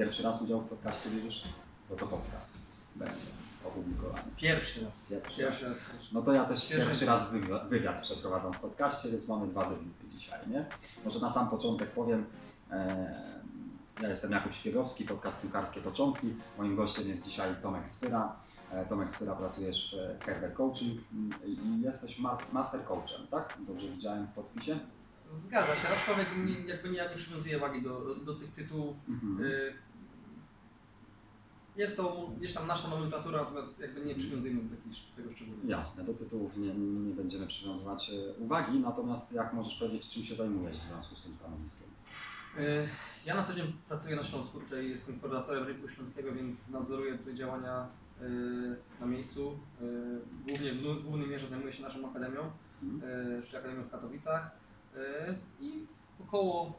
Pierwszy raz udział w podcaście bierzesz? Bo to podcast będzie opublikowany. Pierwszy raz. Pierwszy Pierwszy raz też. No to ja też Świeże. pierwszy raz wywiad, wywiad przeprowadzam w podcaście, więc mamy dwa debiuty dzisiaj, nie? Może na sam początek powiem, e, ja jestem Jakub Śpiewowski, podcast Piłkarskie Początki. Moim gościem jest dzisiaj Tomek Spyra. E, Tomek Spyra, pracujesz w Kerber Coaching i jesteś mas- master coachem, tak? Dobrze widziałem w podpisie? Zgadza się, aczkolwiek nie, jakby nie, nie przywiązuję wagi do, do tych tytułów. Mhm. Y, Jest to gdzieś tam nasza nomenklatura, natomiast jakby nie przywiązujemy do tego szczególnie. Jasne, do tytułów nie, nie będziemy przywiązywać e, uwagi, natomiast jak możesz powiedzieć, czym się zajmujesz w związku z tym stanowiskiem? Y, Ja na co dzień pracuję na Śląsku, tutaj jestem koordynatorem rynku śląskiego, więc nadzoruję tutaj działania y, na miejscu. Głównie w głównej mierze zajmuję się naszą akademią, y, czyli Akademią w Katowicach i około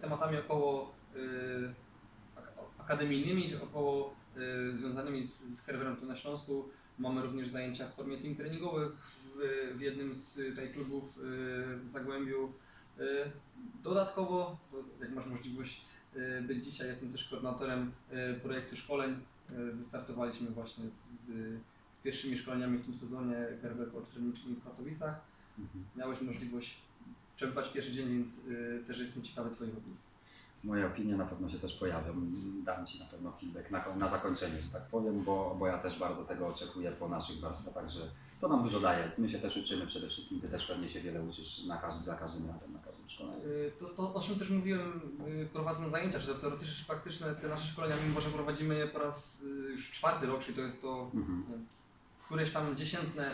tematami około akademijnymi, czy około y, związanymi z, z tu na Śląsku. Mamy również zajęcia w formie team treningowych w, w jednym z tutaj klubów y, w Zagłębiu. Y, Dodatkowo, jak masz możliwość y, być dzisiaj, jestem też koordynatorem y, projektu szkoleń. Y, Wystartowaliśmy właśnie z, z pierwszymi szkoleniami w tym sezonie Kerwer Coach Training w Katowicach. Mhm. Miałeś możliwość przebywać pierwszy dzień, więc y, też jestem ciekawy Twoich opinii. Moje opinie na pewno się też pojawią. Dam Ci na pewno feedback na, na zakończenie, że tak powiem, bo, bo ja też bardzo tego oczekuję po naszych warsztatach, że to nam dużo daje. My się też uczymy przede wszystkim, Ty też pewnie się wiele uczysz na każdy, za każdym razem, na każdym szkoleniu. Y, To, to o czym też mówiłem y, prowadząc zajęcia, że to teoretyczne czy praktyczne, te nasze szkolenia, mimo że prowadzimy je po raz y, już czwarty rok, czyli to jest to Mhm. któreś tam dziesiętne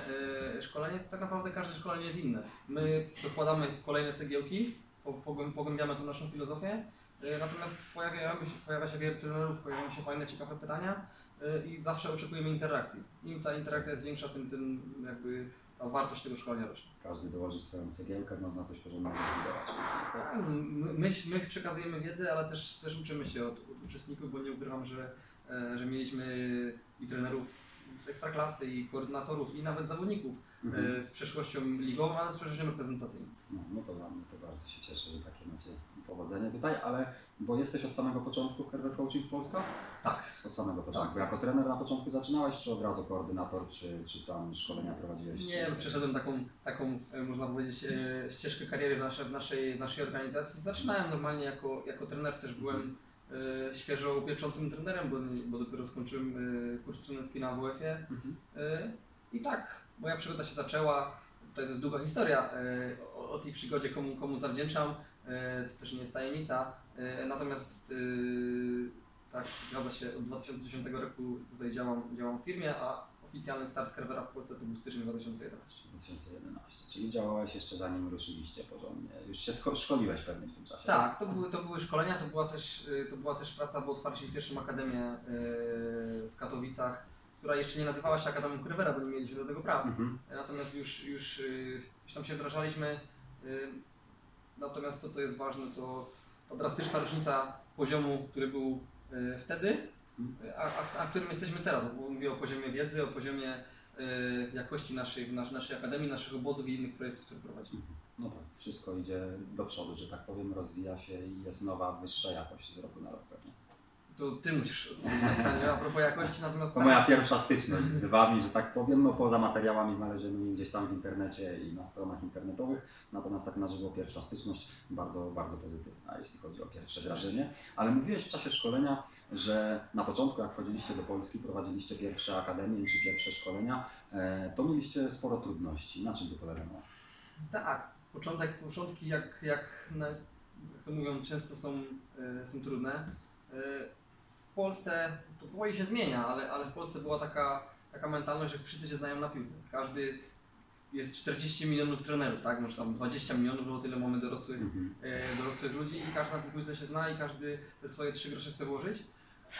szkolenie, to tak naprawdę każde szkolenie jest inne. My dokładamy kolejne cegiełki, po- pogłę- pogłębiamy tą naszą filozofię, natomiast pojawiają się, pojawia się wiele trenerów, pojawiają się fajne, ciekawe pytania y, i zawsze oczekujemy interakcji. Im ta interakcja jest większa, tym, tym jakby ta wartość tego szkolenia rośnie. Każdy dołoży swoją cegiełkę, można coś porządnego zbudować. Tak, my, my, my przekazujemy wiedzę, ale też, też uczymy się od, od uczestników, bo nie ukrywam, że, e, że mieliśmy i trenerów z ekstraklasy, i koordynatorów, i nawet zawodników Mhm. e, z przeszłością ligową, ale z przeszłością reprezentacyjną. No, no to, no to bardzo się cieszę, że takie macie powodzenie tutaj, ale bo jesteś od samego początku w Kerber Coaching Polska? Tak. Od samego początku. Jako trener na początku zaczynałeś, czy od razu koordynator, czy, czy tam szkolenia prowadziłeś? Nie, czy... no, przeszedłem taką, taką e, można powiedzieć, e, ścieżkę kariery w, nasze, w, naszej, w naszej organizacji. Zaczynałem normalnie jako, jako trener, też byłem e, świeżo pieczątym trenerem, bo, bo dopiero skończyłem kurs trenerski na WF-ie. Mhm. I tak moja przygoda się zaczęła. To jest długa historia o, o tej przygodzie, komu, komu zawdzięczam. E, To też nie jest tajemnica. E, Natomiast e, tak, zgadza się, od 2010 roku tutaj działam, działam w firmie, a oficjalny start Carvera w Polsce to był styczeń 2011. 2011, czyli działałeś jeszcze zanim ruszyliście porządnie. Już się szkoliłeś pewnie w tym czasie. Tak, to były, to były szkolenia, to była też, to była też praca, bo otwarliśmy pierwszą akademię w Katowicach, która jeszcze nie nazywała się Akademią Krywera, bo nie mieliśmy do tego prawa. Mhm. Natomiast już, już, już tam się wdrażaliśmy. Natomiast to, co jest ważne, to ta drastyczna różnica poziomu, który był y, wtedy, y, a, a, a którym jesteśmy teraz. Bo mówię o poziomie wiedzy, o poziomie y, jakości naszej, nas- naszej akademii, naszych obozów i innych projektów, które prowadzimy. No tak, wszystko idzie do przodu, że tak powiem, rozwija się i jest nowa, wyższa jakość z roku na rok pewnie. To ty musisz odpowiedzieć na pytanie a propos jakości, natomiast To tak- moja pierwsza styczność z Wami, że tak powiem, no poza materiałami znalezionymi gdzieś tam w internecie i na stronach internetowych, natomiast tak na żywo pierwsza styczność bardzo, bardzo pozytywna, jeśli chodzi o pierwsze wrażenie. Ale mówiłeś w czasie szkolenia, że na początku jak wchodziliście do Polski, prowadziliście pierwsze akademie czy pierwsze szkolenia, e, to mieliście sporo trudności. Na czym to polegało? Tak, początek, początki jak, jak, na, jak to mówią, często są, e, są trudne. W Polsce, to powoli się zmienia, ale, ale w Polsce była taka, taka mentalność, że wszyscy się znają na piłce. Każdy jest 40 milionów trenerów, tak? Może tam 20 milionów, bo tyle mamy dorosłych, Mhm. e, dorosłych ludzi i każdy na tej piłce się zna i każdy te swoje trzy grosze chce włożyć.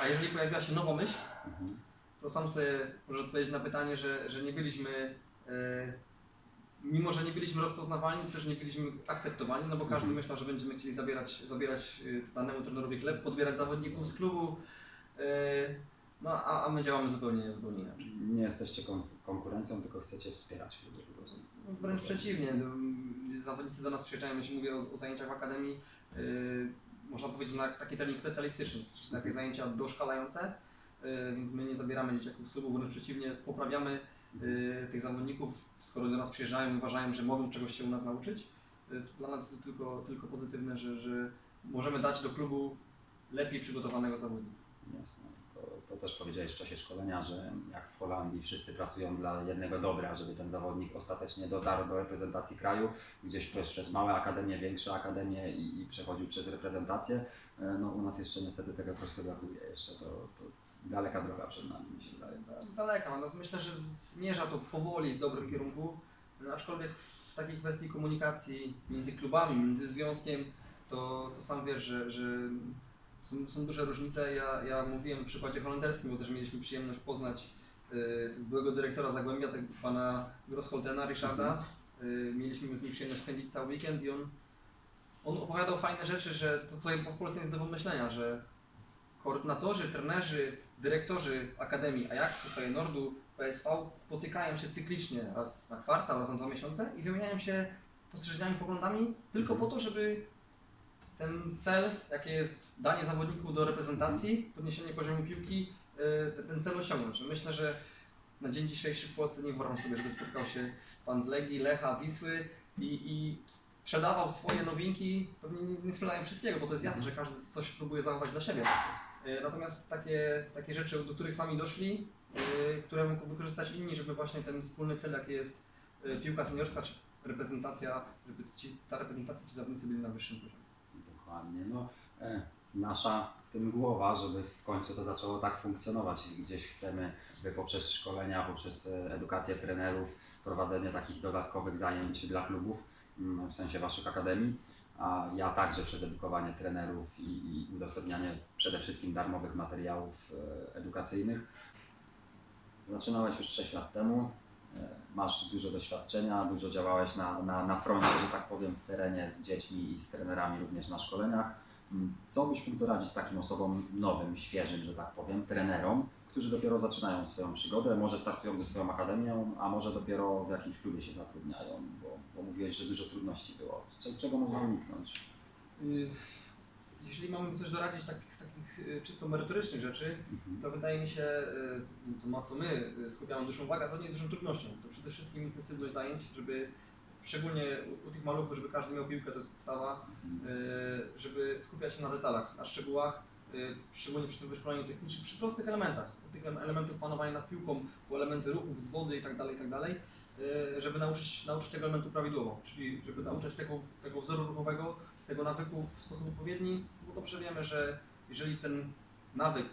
A jeżeli pojawiła się nowa myśl, Mhm. to sam sobie może odpowiedzieć na pytanie, że, że nie byliśmy, e, mimo że nie byliśmy rozpoznawani, to też nie byliśmy akceptowani, no bo każdy Mhm. myślał, że będziemy chcieli zabierać, zabierać e, danemu trenerowi chleb, podbierać zawodników z klubu, no a, a my działamy zupełnie, zupełnie inaczej. Nie jesteście kon- konkurencją, tylko chcecie wspierać ludzi po prostu. No, Wręcz przeciwnie, no, zawodnicy do nas przyjeżdżają, jeśli mówię o, o zajęciach w Akademii, e, można powiedzieć, na taki trening specjalistyczny, czyli takie zajęcia doszkalające, y, więc my nie zabieramy dzieciaków z klubu, wręcz przeciwnie, poprawiamy y, tych zawodników, skoro do nas przyjeżdżają i uważają, że mogą czegoś się u nas nauczyć, y, to dla nas jest to tylko, tylko pozytywne, że, że możemy dać do klubu lepiej przygotowanego zawodnika. Jasne. To, to też powiedziałeś w czasie szkolenia, że jak w Holandii wszyscy pracują dla jednego dobra, żeby ten zawodnik ostatecznie dotarł do reprezentacji kraju, gdzieś przez, małe akademie, większe akademie i, i przechodził przez reprezentację. E, No u nas jeszcze niestety tego troszkę brakuje. Jeszcze to, to daleka droga przed nami, mi się wydaje. Daleka, natomiast myślę, że zmierza to powoli w dobrym kierunku, aczkolwiek w takiej kwestii komunikacji między klubami, między związkiem, to, to sam wiesz, że, że są, są duże różnice. Ja, ja mówiłem w przykładzie holenderskim, bo też mieliśmy przyjemność poznać y, byłego dyrektora Zagłębia, tego pana Grossholtena, Ryszarda. Y, mieliśmy z nim przyjemność spędzić cały weekend i on, on opowiadał fajne rzeczy, że to co w Polsce jest do pomyślenia, że koordynatorzy, trenerzy, dyrektorzy Akademii Ajaxu, Feyenoordu, PSV spotykają się cyklicznie raz na kwartał, raz na dwa miesiące i wymieniają się spostrzeżeniami, poglądami tylko po to, żeby ten cel, jaki jest danie zawodniku do reprezentacji, podniesienie poziomu piłki, y, ten cel osiągnąć. Myślę, że na dzień dzisiejszy w Polsce nie wyobrażam sobie, żeby spotkał się pan z Legii, Lecha, Wisły i, i sprzedawał swoje nowinki. Pewnie nie, nie sprzedają wszystkiego, bo to jest jasne, że każdy coś próbuje zachować dla siebie. Y, Natomiast takie, takie rzeczy, do których sami doszli, y, które mogą wykorzystać inni, żeby właśnie ten wspólny cel, jaki jest piłka seniorska czy reprezentacja, żeby ci, ta reprezentacja, ci zawodnicy byli na wyższym poziomie. Dokładnie. No, e, nasza w tym głowa, żeby w końcu to zaczęło tak funkcjonować. Gdzieś chcemy by poprzez szkolenia, poprzez e, edukację trenerów, prowadzenie takich dodatkowych zajęć dla klubów, mm, w sensie Waszych akademii, a ja także przez edukowanie trenerów i, i udostępnianie przede wszystkim darmowych materiałów e, edukacyjnych. Zaczynałeś już 6 lat temu, masz dużo doświadczenia, dużo działałeś na, na, na froncie, że tak powiem, w terenie z dziećmi i z trenerami również na szkoleniach. Mm, Co byś mógł doradzić takim osobom nowym, świeżym, że tak powiem, trenerom, którzy dopiero zaczynają swoją przygodę, może startują ze swoją akademią, a może dopiero w jakimś klubie się zatrudniają, bo, bo mówiłeś, że dużo trudności było. Z cze- czego można uniknąć? Jeśli mamy coś doradzić takich, z takich y, czysto merytorycznych rzeczy, Mhm. to wydaje mi się, y, to na co my y, skupiamy dużą uwagę, co nie jest dużą trudnością, to przede wszystkim intensywność zajęć, żeby szczególnie u, u tych maluchów, żeby każdy miał piłkę, to jest podstawa, Mhm. żeby skupiać się na detalach, na szczegółach, szczególnie przy tym wyszkoleniu technicznym, przy prostych elementach, tych elementów panowania nad piłką, po elementy ruchów, z wody itd., itd., y, żeby nauczyć, nauczyć tego elementu prawidłowo, czyli żeby nauczyć tego, tego wzoru ruchowego, tego nawyku w sposób odpowiedni, dobrze wiemy, że jeżeli ten nawyk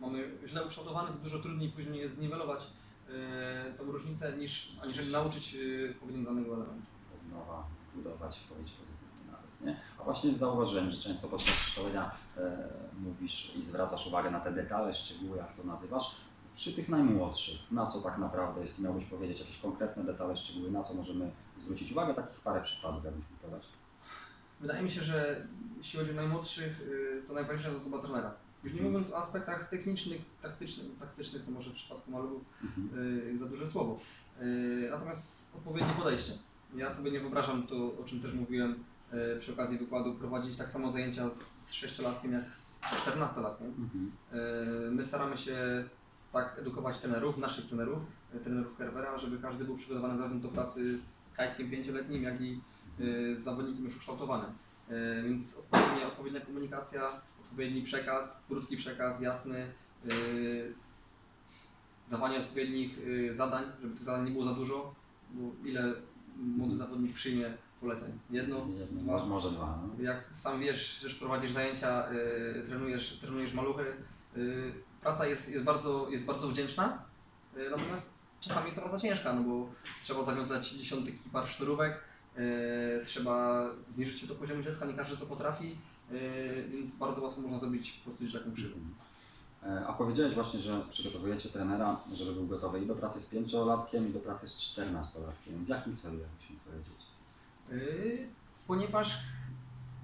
mamy źle ukształtowany, to dużo trudniej później jest zniwelować y, tą różnicę, niż aniżeli nauczyć y, odpowiednio danego elementu. od nowa budować, wchodzić pozytywnie nawet, nie? A właśnie zauważyłem, że często podczas szkolenia e, mówisz i zwracasz uwagę na te detale, szczegóły, jak to nazywasz. Przy tych najmłodszych, na co tak naprawdę, jeśli miałbyś powiedzieć jakieś konkretne detale, szczegóły, na co możemy zwrócić uwagę, takich parę przykładów, jakbyś mógł podać. Wydaje mi się, że jeśli chodzi o najmłodszych, y, to najważniejsza jest osoba trenera. Już nie mówiąc o aspektach technicznych, taktycznych, taktycznych to może w przypadku maluchów Mhm. y, za duże słowo. Y, Natomiast odpowiednie podejście. Ja sobie nie wyobrażam to, o czym też mówiłem przy okazji wykładu, prowadzić tak samo zajęcia z sześciolatkiem jak z czternastolatkiem. Mhm. My staramy się tak edukować trenerów, naszych trenerów, trenerów Kerwera, żeby każdy był przygotowany zarówno do pracy z kajtkiem pięcioletnim, jak i zawodnikiem już ukształtowanym. Y, Więc odpowiednia, odpowiednia komunikacja, odpowiedni przekaz, krótki przekaz, jasny, y, dawanie odpowiednich y, zadań, żeby tych zadań nie było za dużo, bo ile młody zawodnik przyjmie poleceń? Jedno, Jedno, dwa. może- dwa. No. jak sam wiesz, też prowadzisz zajęcia, y, trenujesz, trenujesz maluchy, y, praca jest, jest, bardzo, jest bardzo wdzięczna, y, natomiast czasami jest to praca ciężka, no bo trzeba zawiązać dziesiątki par sznurówek, y, trzeba zniżyć się do poziomu dziecka, nie każdy to potrafi, y, więc bardzo łatwo można zrobić po prostu taką krzywdę. E, A powiedziałeś właśnie, że przygotowujecie trenera, żeby był gotowy i do pracy z pięciolatkiem, i do pracy z czternastolatkiem. W jakim celu, jakbyś mógł powiedzieć? Ponieważ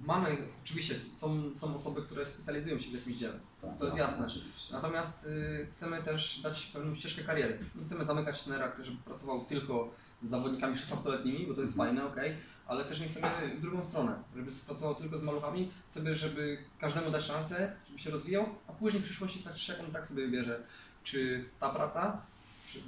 mamy, oczywiście są, są osoby, które specjalizują się w jakimś dziele, Tak, To jest jasne. Oczywiście. Natomiast y, chcemy też dać pewną ścieżkę kariery. Nie chcemy zamykać trenera, żeby pracował tylko z zawodnikami 16-letnimi, bo to jest Mhm. fajne, ok, ale też nie chcemy w drugą stronę, żeby pracował tylko z maluchami, chcemy, żeby każdemu dać szansę, żeby się rozwijał, a później w przyszłości tak czy siak on tak sobie wybierze, czy ta praca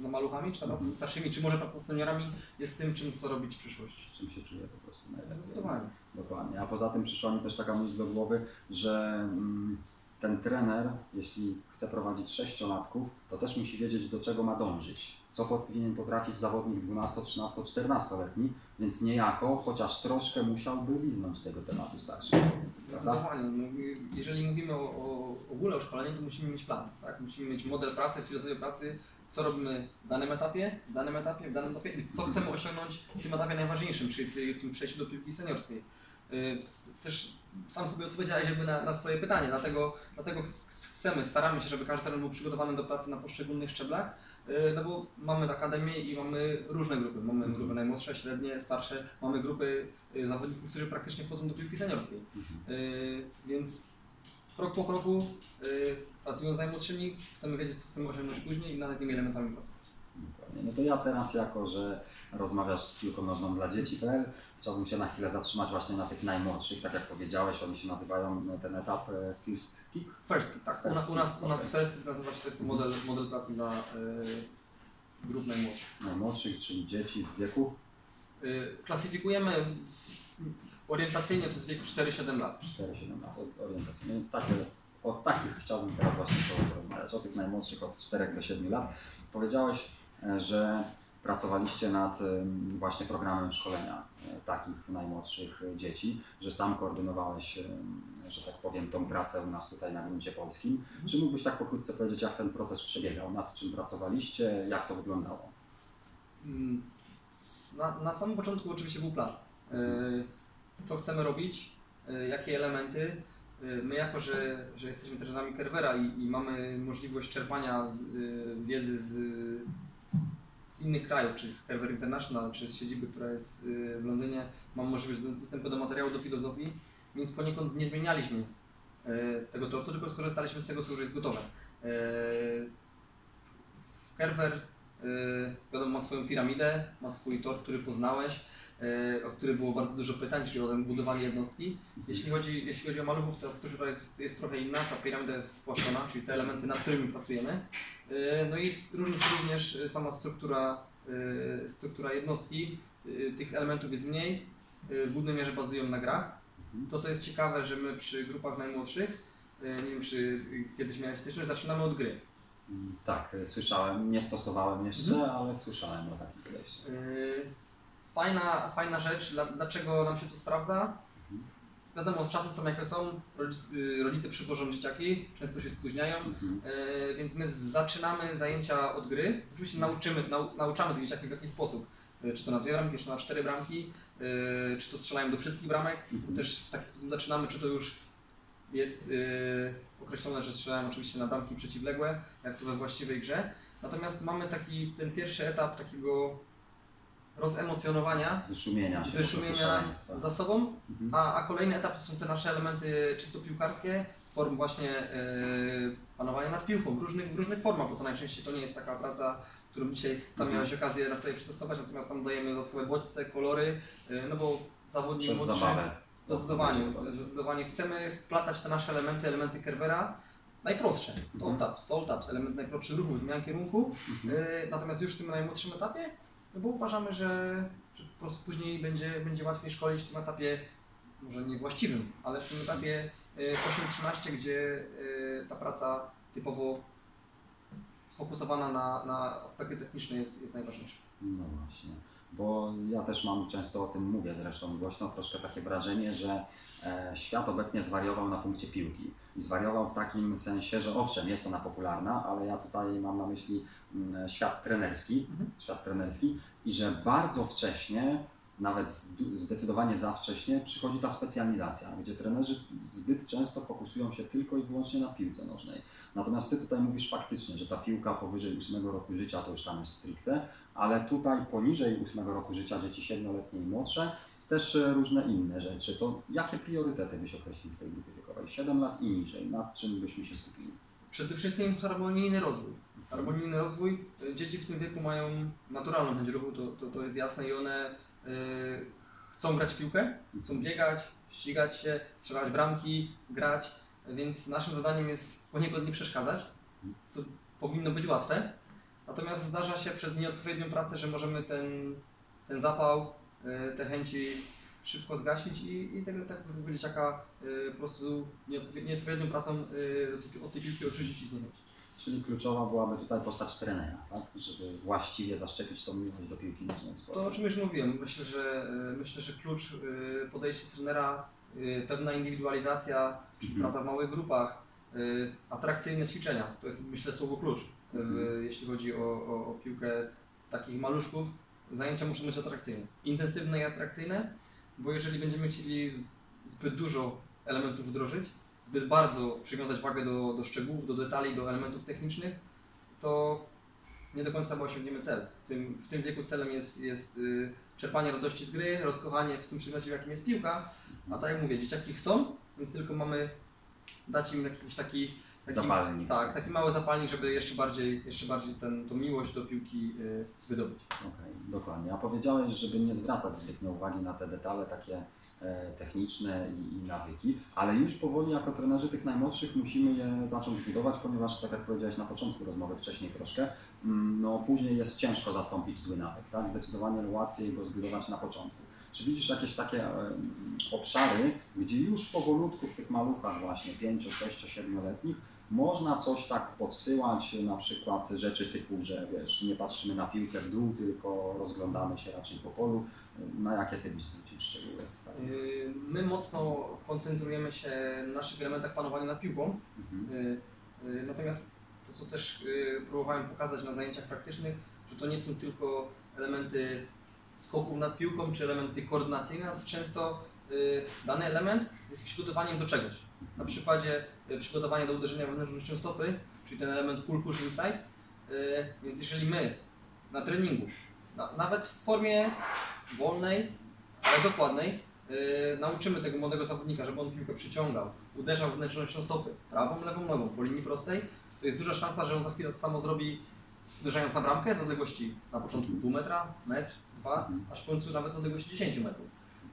z maluchami, czy ta praca ze starszymi, czy może praca z seniorami jest tym, czym co robić w przyszłości. Czym się czuję po prostu najlepiej. Zdecydowanie. Dokładnie. A poza tym przyszła mi też taka myśl do głowy, że mm, ten trener, jeśli chce prowadzić sześciolatków, to też musi wiedzieć, do czego ma dążyć. Co powinien potrafić zawodnik 12, 13, 14-letni, więc niejako, chociaż troszkę musiałby liznąć tego tematu. Prawda? Zdecydowanie. No, jeżeli mówimy o, o w ogóle o szkoleniu, to musimy mieć plan, tak? Musimy mieć model pracy, filozofię pracy, co robimy w danym etapie, w danym etapie, w danym etapie i co chcemy osiągnąć w tym etapie najważniejszym, czyli ty- tym przejściu do piłki seniorskiej. Yy, Też sam sobie odpowiedziałeś jakby na, na swoje pytanie, dlatego, dlatego ch- chcemy, staramy się, żeby każdy trener był przygotowany do pracy na poszczególnych szczeblach, no bo mamy w akademii i mamy różne grupy. Mamy Mhm. grupy najmłodsze, średnie, starsze, mamy grupy yy, zawodników, którzy praktycznie wchodzą do piłki seniorskiej. Mhm. Yy, więc krok po kroku, pracując z najmłodszymi, chcemy wiedzieć, co chcemy osiągnąć później i nad jakimi elementami. Dokładnie. No to ja teraz, jako że rozmawiasz z piłką nożną dla dzieci.pl, chciałbym się na chwilę zatrzymać właśnie na tych najmłodszych, tak jak powiedziałeś, oni się nazywają e, ten etap e, First Kick. First kick, tak. U nas, u nas, u nas Okej. first kick nazywa się, to jest model, model pracy dla yy, grup najmłodszych. Najmłodszych, czyli dzieci w wieku Yy, klasyfikujemy orientacyjnie to jest wiek 4-7 lat. 4-7 lat. No Więc takie, o takich chciałbym teraz właśnie porozmawiać, o tych najmłodszych od 4 do 7 lat. Powiedziałeś, że pracowaliście nad właśnie programem szkolenia e, takich najmłodszych e, dzieci, że sam koordynowałeś, że tak powiem, tą pracę u nas tutaj na gruncie polskim. Czy mógłbyś tak pokrótce powiedzieć, jak ten proces przebiegał, nad czym pracowaliście, jak to wyglądało? Mm, Na, na samym początku oczywiście był plan. Yy, Co chcemy robić, jakie elementy. My jako, że, że jesteśmy trenerami Kerwera i, i mamy możliwość czerpania z, wiedzy z, z innych krajów, czy z Kerwer International, czy z siedziby, która jest yy, w Londynie, mamy możliwość do- dostępu do materiału, do filozofii, więc poniekąd nie zmienialiśmy yy, tego tortu, tylko skorzystaliśmy z tego, co już jest gotowe. W Kerwer wiadomo, ma swoją piramidę, ma swój tor, który poznałeś, o który było bardzo dużo pytań, czyli o budowanie jednostki. Jeśli chodzi, jeśli chodzi o maluchów, to struktura jest, jest trochę inna, ta piramida jest spłaszczona, czyli te elementy, nad którymi pracujemy. Yy, no i różni się również yy, sama struktura, struktura jednostki, tych elementów jest mniej, w głównej mierze bazują na grach. To co jest ciekawe, że my przy grupach najmłodszych, nie wiem czy kiedyś miałeś styczność, zaczynamy od gry. Tak, e, słyszałem, nie stosowałem jeszcze, Mhm. ale słyszałem o takim podejściu. Fajna, fajna rzecz, dla- dlaczego nam się to sprawdza? Wiadomo, czasy są jakie są, rodzic- yy, rodzice przywożą dzieciaki, często się spóźniają, Mhm. yy, więc my zaczynamy zajęcia od gry. Oczywiście nauczymy, nau, nauczamy tych dzieciaki w jakiś sposób, yy, czy to na dwie bramki, czy na cztery bramki, yy, czy to strzelają do wszystkich bramek, Mhm. też w taki sposób zaczynamy, czy to już jest yy, określone, że strzelają oczywiście na bramki przeciwległe, jak to we właściwej grze. Natomiast mamy taki ten pierwszy etap takiego rozemocjonowania, Wyszumienia się. prostu wyszumienia za sobą, Mhm. a, a kolejny etap to są te nasze elementy czysto piłkarskie, form właśnie yy, panowania nad piłką w różnych, w różnych formach, bo to najczęściej to nie jest taka praca, którą dzisiaj sam Mhm. miałeś okazję raz sobie przetestować, natomiast tam dajemy dodatkowe bodźce, kolory, yy, no bo zawodnik Przez młodszy- zabawę. Zdecydowanie, zdecydowanie. Chcemy wplatać te nasze elementy, elementy Kerwera najprostsze. Top Mhm. taps, sol taps, element najprostszy ruchu, zmian kierunku. Mhm. Yy, natomiast już w tym najmłodszym etapie, no bo uważamy, że, że po prostu później będzie, będzie łatwiej szkolić w tym etapie, może niewłaściwym, ale w tym etapie yy, 8-13, gdzie yy, ta praca typowo sfokusowana na, na aspekty techniczne jest, jest najważniejsza. No właśnie, bo ja też mam, często o tym mówię zresztą głośno, troszkę takie wrażenie, że e, świat obecnie zwariował na punkcie piłki. I zwariował w takim sensie, że owszem, jest ona popularna, ale ja tutaj mam na myśli mm, świat trenerski, Mhm. świat trenerski i że bardzo wcześnie, nawet zdecydowanie za wcześnie, przychodzi ta specjalizacja, gdzie trenerzy zbyt często fokusują się tylko i wyłącznie na piłce nożnej. Natomiast Ty tutaj mówisz faktycznie, że ta piłka powyżej 8 roku życia to już tam jest stricte, ale tutaj poniżej 8 roku życia dzieci 7-letnie i młodsze też e, różne inne rzeczy. To jakie priorytety byś określił w tej grupie wiekowej? 7 lat i niżej, nad czym byśmy się skupili? Przede wszystkim harmonijny rozwój. Harmonijny rozwój. Dzieci w tym wieku mają naturalną chęć ruchu, to, to, to jest jasne i one chcą grać w piłkę, chcą biegać, ścigać się, strzelać bramki, grać, więc naszym zadaniem jest poniekąd nie przeszkadzać, co powinno być łatwe. Natomiast zdarza się przez nieodpowiednią pracę, że możemy ten, ten zapał, y, te chęci szybko zgasić i, i tego tak jak dzieciaka y, po prostu nieodpowiednią, pracą od tej- od tej piłki odrzucić i zniechęcić. Czyli kluczowa byłaby tutaj postać trenera, tak? Żeby właściwie zaszczepić tą miłość do piłki nożnej. To o czym już mówiłem, myślę, że, y, myślę, że klucz y, podejście trenera, y, pewna indywidualizacja, Mhm. praca w małych grupach, atrakcyjne ćwiczenia, to jest myślę słowo klucz, Mhm. jeśli chodzi o, o, o piłkę takich maluszków. Zajęcia muszą być atrakcyjne, intensywne i atrakcyjne, bo jeżeli będziemy chcieli zbyt dużo elementów wdrożyć, zbyt bardzo przywiązać wagę do, do szczegółów, do detali, do elementów technicznych, to nie do końca osiągniemy cel. W tym, w tym wieku celem jest, jest y, czerpanie radości z gry, rozkochanie w tym przedmiocie, jakim jest piłka, a tak jak mówię, dzieciaki chcą, więc tylko mamy dać im jakiś taki, taki Zapalnik. tak, taki mały zapalnik, żeby jeszcze bardziej, jeszcze bardziej ten, tą miłość do piłki y, wydobyć. Okej, dokładnie. A powiedziałeś, żeby nie zwracać zbytnio uwagi na te detale takie techniczne i, i nawyki, ale już powoli jako trenerzy tych najmłodszych musimy je zacząć budować, ponieważ tak jak powiedziałeś na początku rozmowy, wcześniej troszkę, mm, no później jest ciężko zastąpić zły nawyk, tak? Zdecydowanie łatwiej go zbudować na początku. Czy widzisz jakieś takie e, obszary, gdzie już powolutku w tych maluchach właśnie 5, 6, 7-letnich można coś tak podsyłać, na przykład rzeczy typu, że wiesz, nie patrzymy na piłkę w dół, tylko rozglądamy się raczej po polu. Na jakie ty byś zwrócił szczegóły? Y, My mocno koncentrujemy się na naszych elementach panowania nad piłką, Mhm. Y, y, Natomiast to, co też próbowałem pokazać na zajęciach praktycznych, że to nie są tylko elementy skoków nad piłką czy elementy koordynacyjne, ale często dany element jest przygotowaniem do czegoś. Na przykładzie y, przygotowania do uderzenia wewnętrzną stopy, czyli ten element pull push inside. Więc jeżeli my na treningu, na, nawet w formie wolnej, ale dokładnej, y, nauczymy tego młodego zawodnika, żeby on piłkę przyciągał, uderzał wewnętrznością stopy, prawą, lewą nogą po linii prostej, to jest duża szansa, że on za chwilę to samo zrobi uderzając na bramkę z odległości na początku pół metra, metr, dwa, aż w końcu nawet z odległości 10 metrów.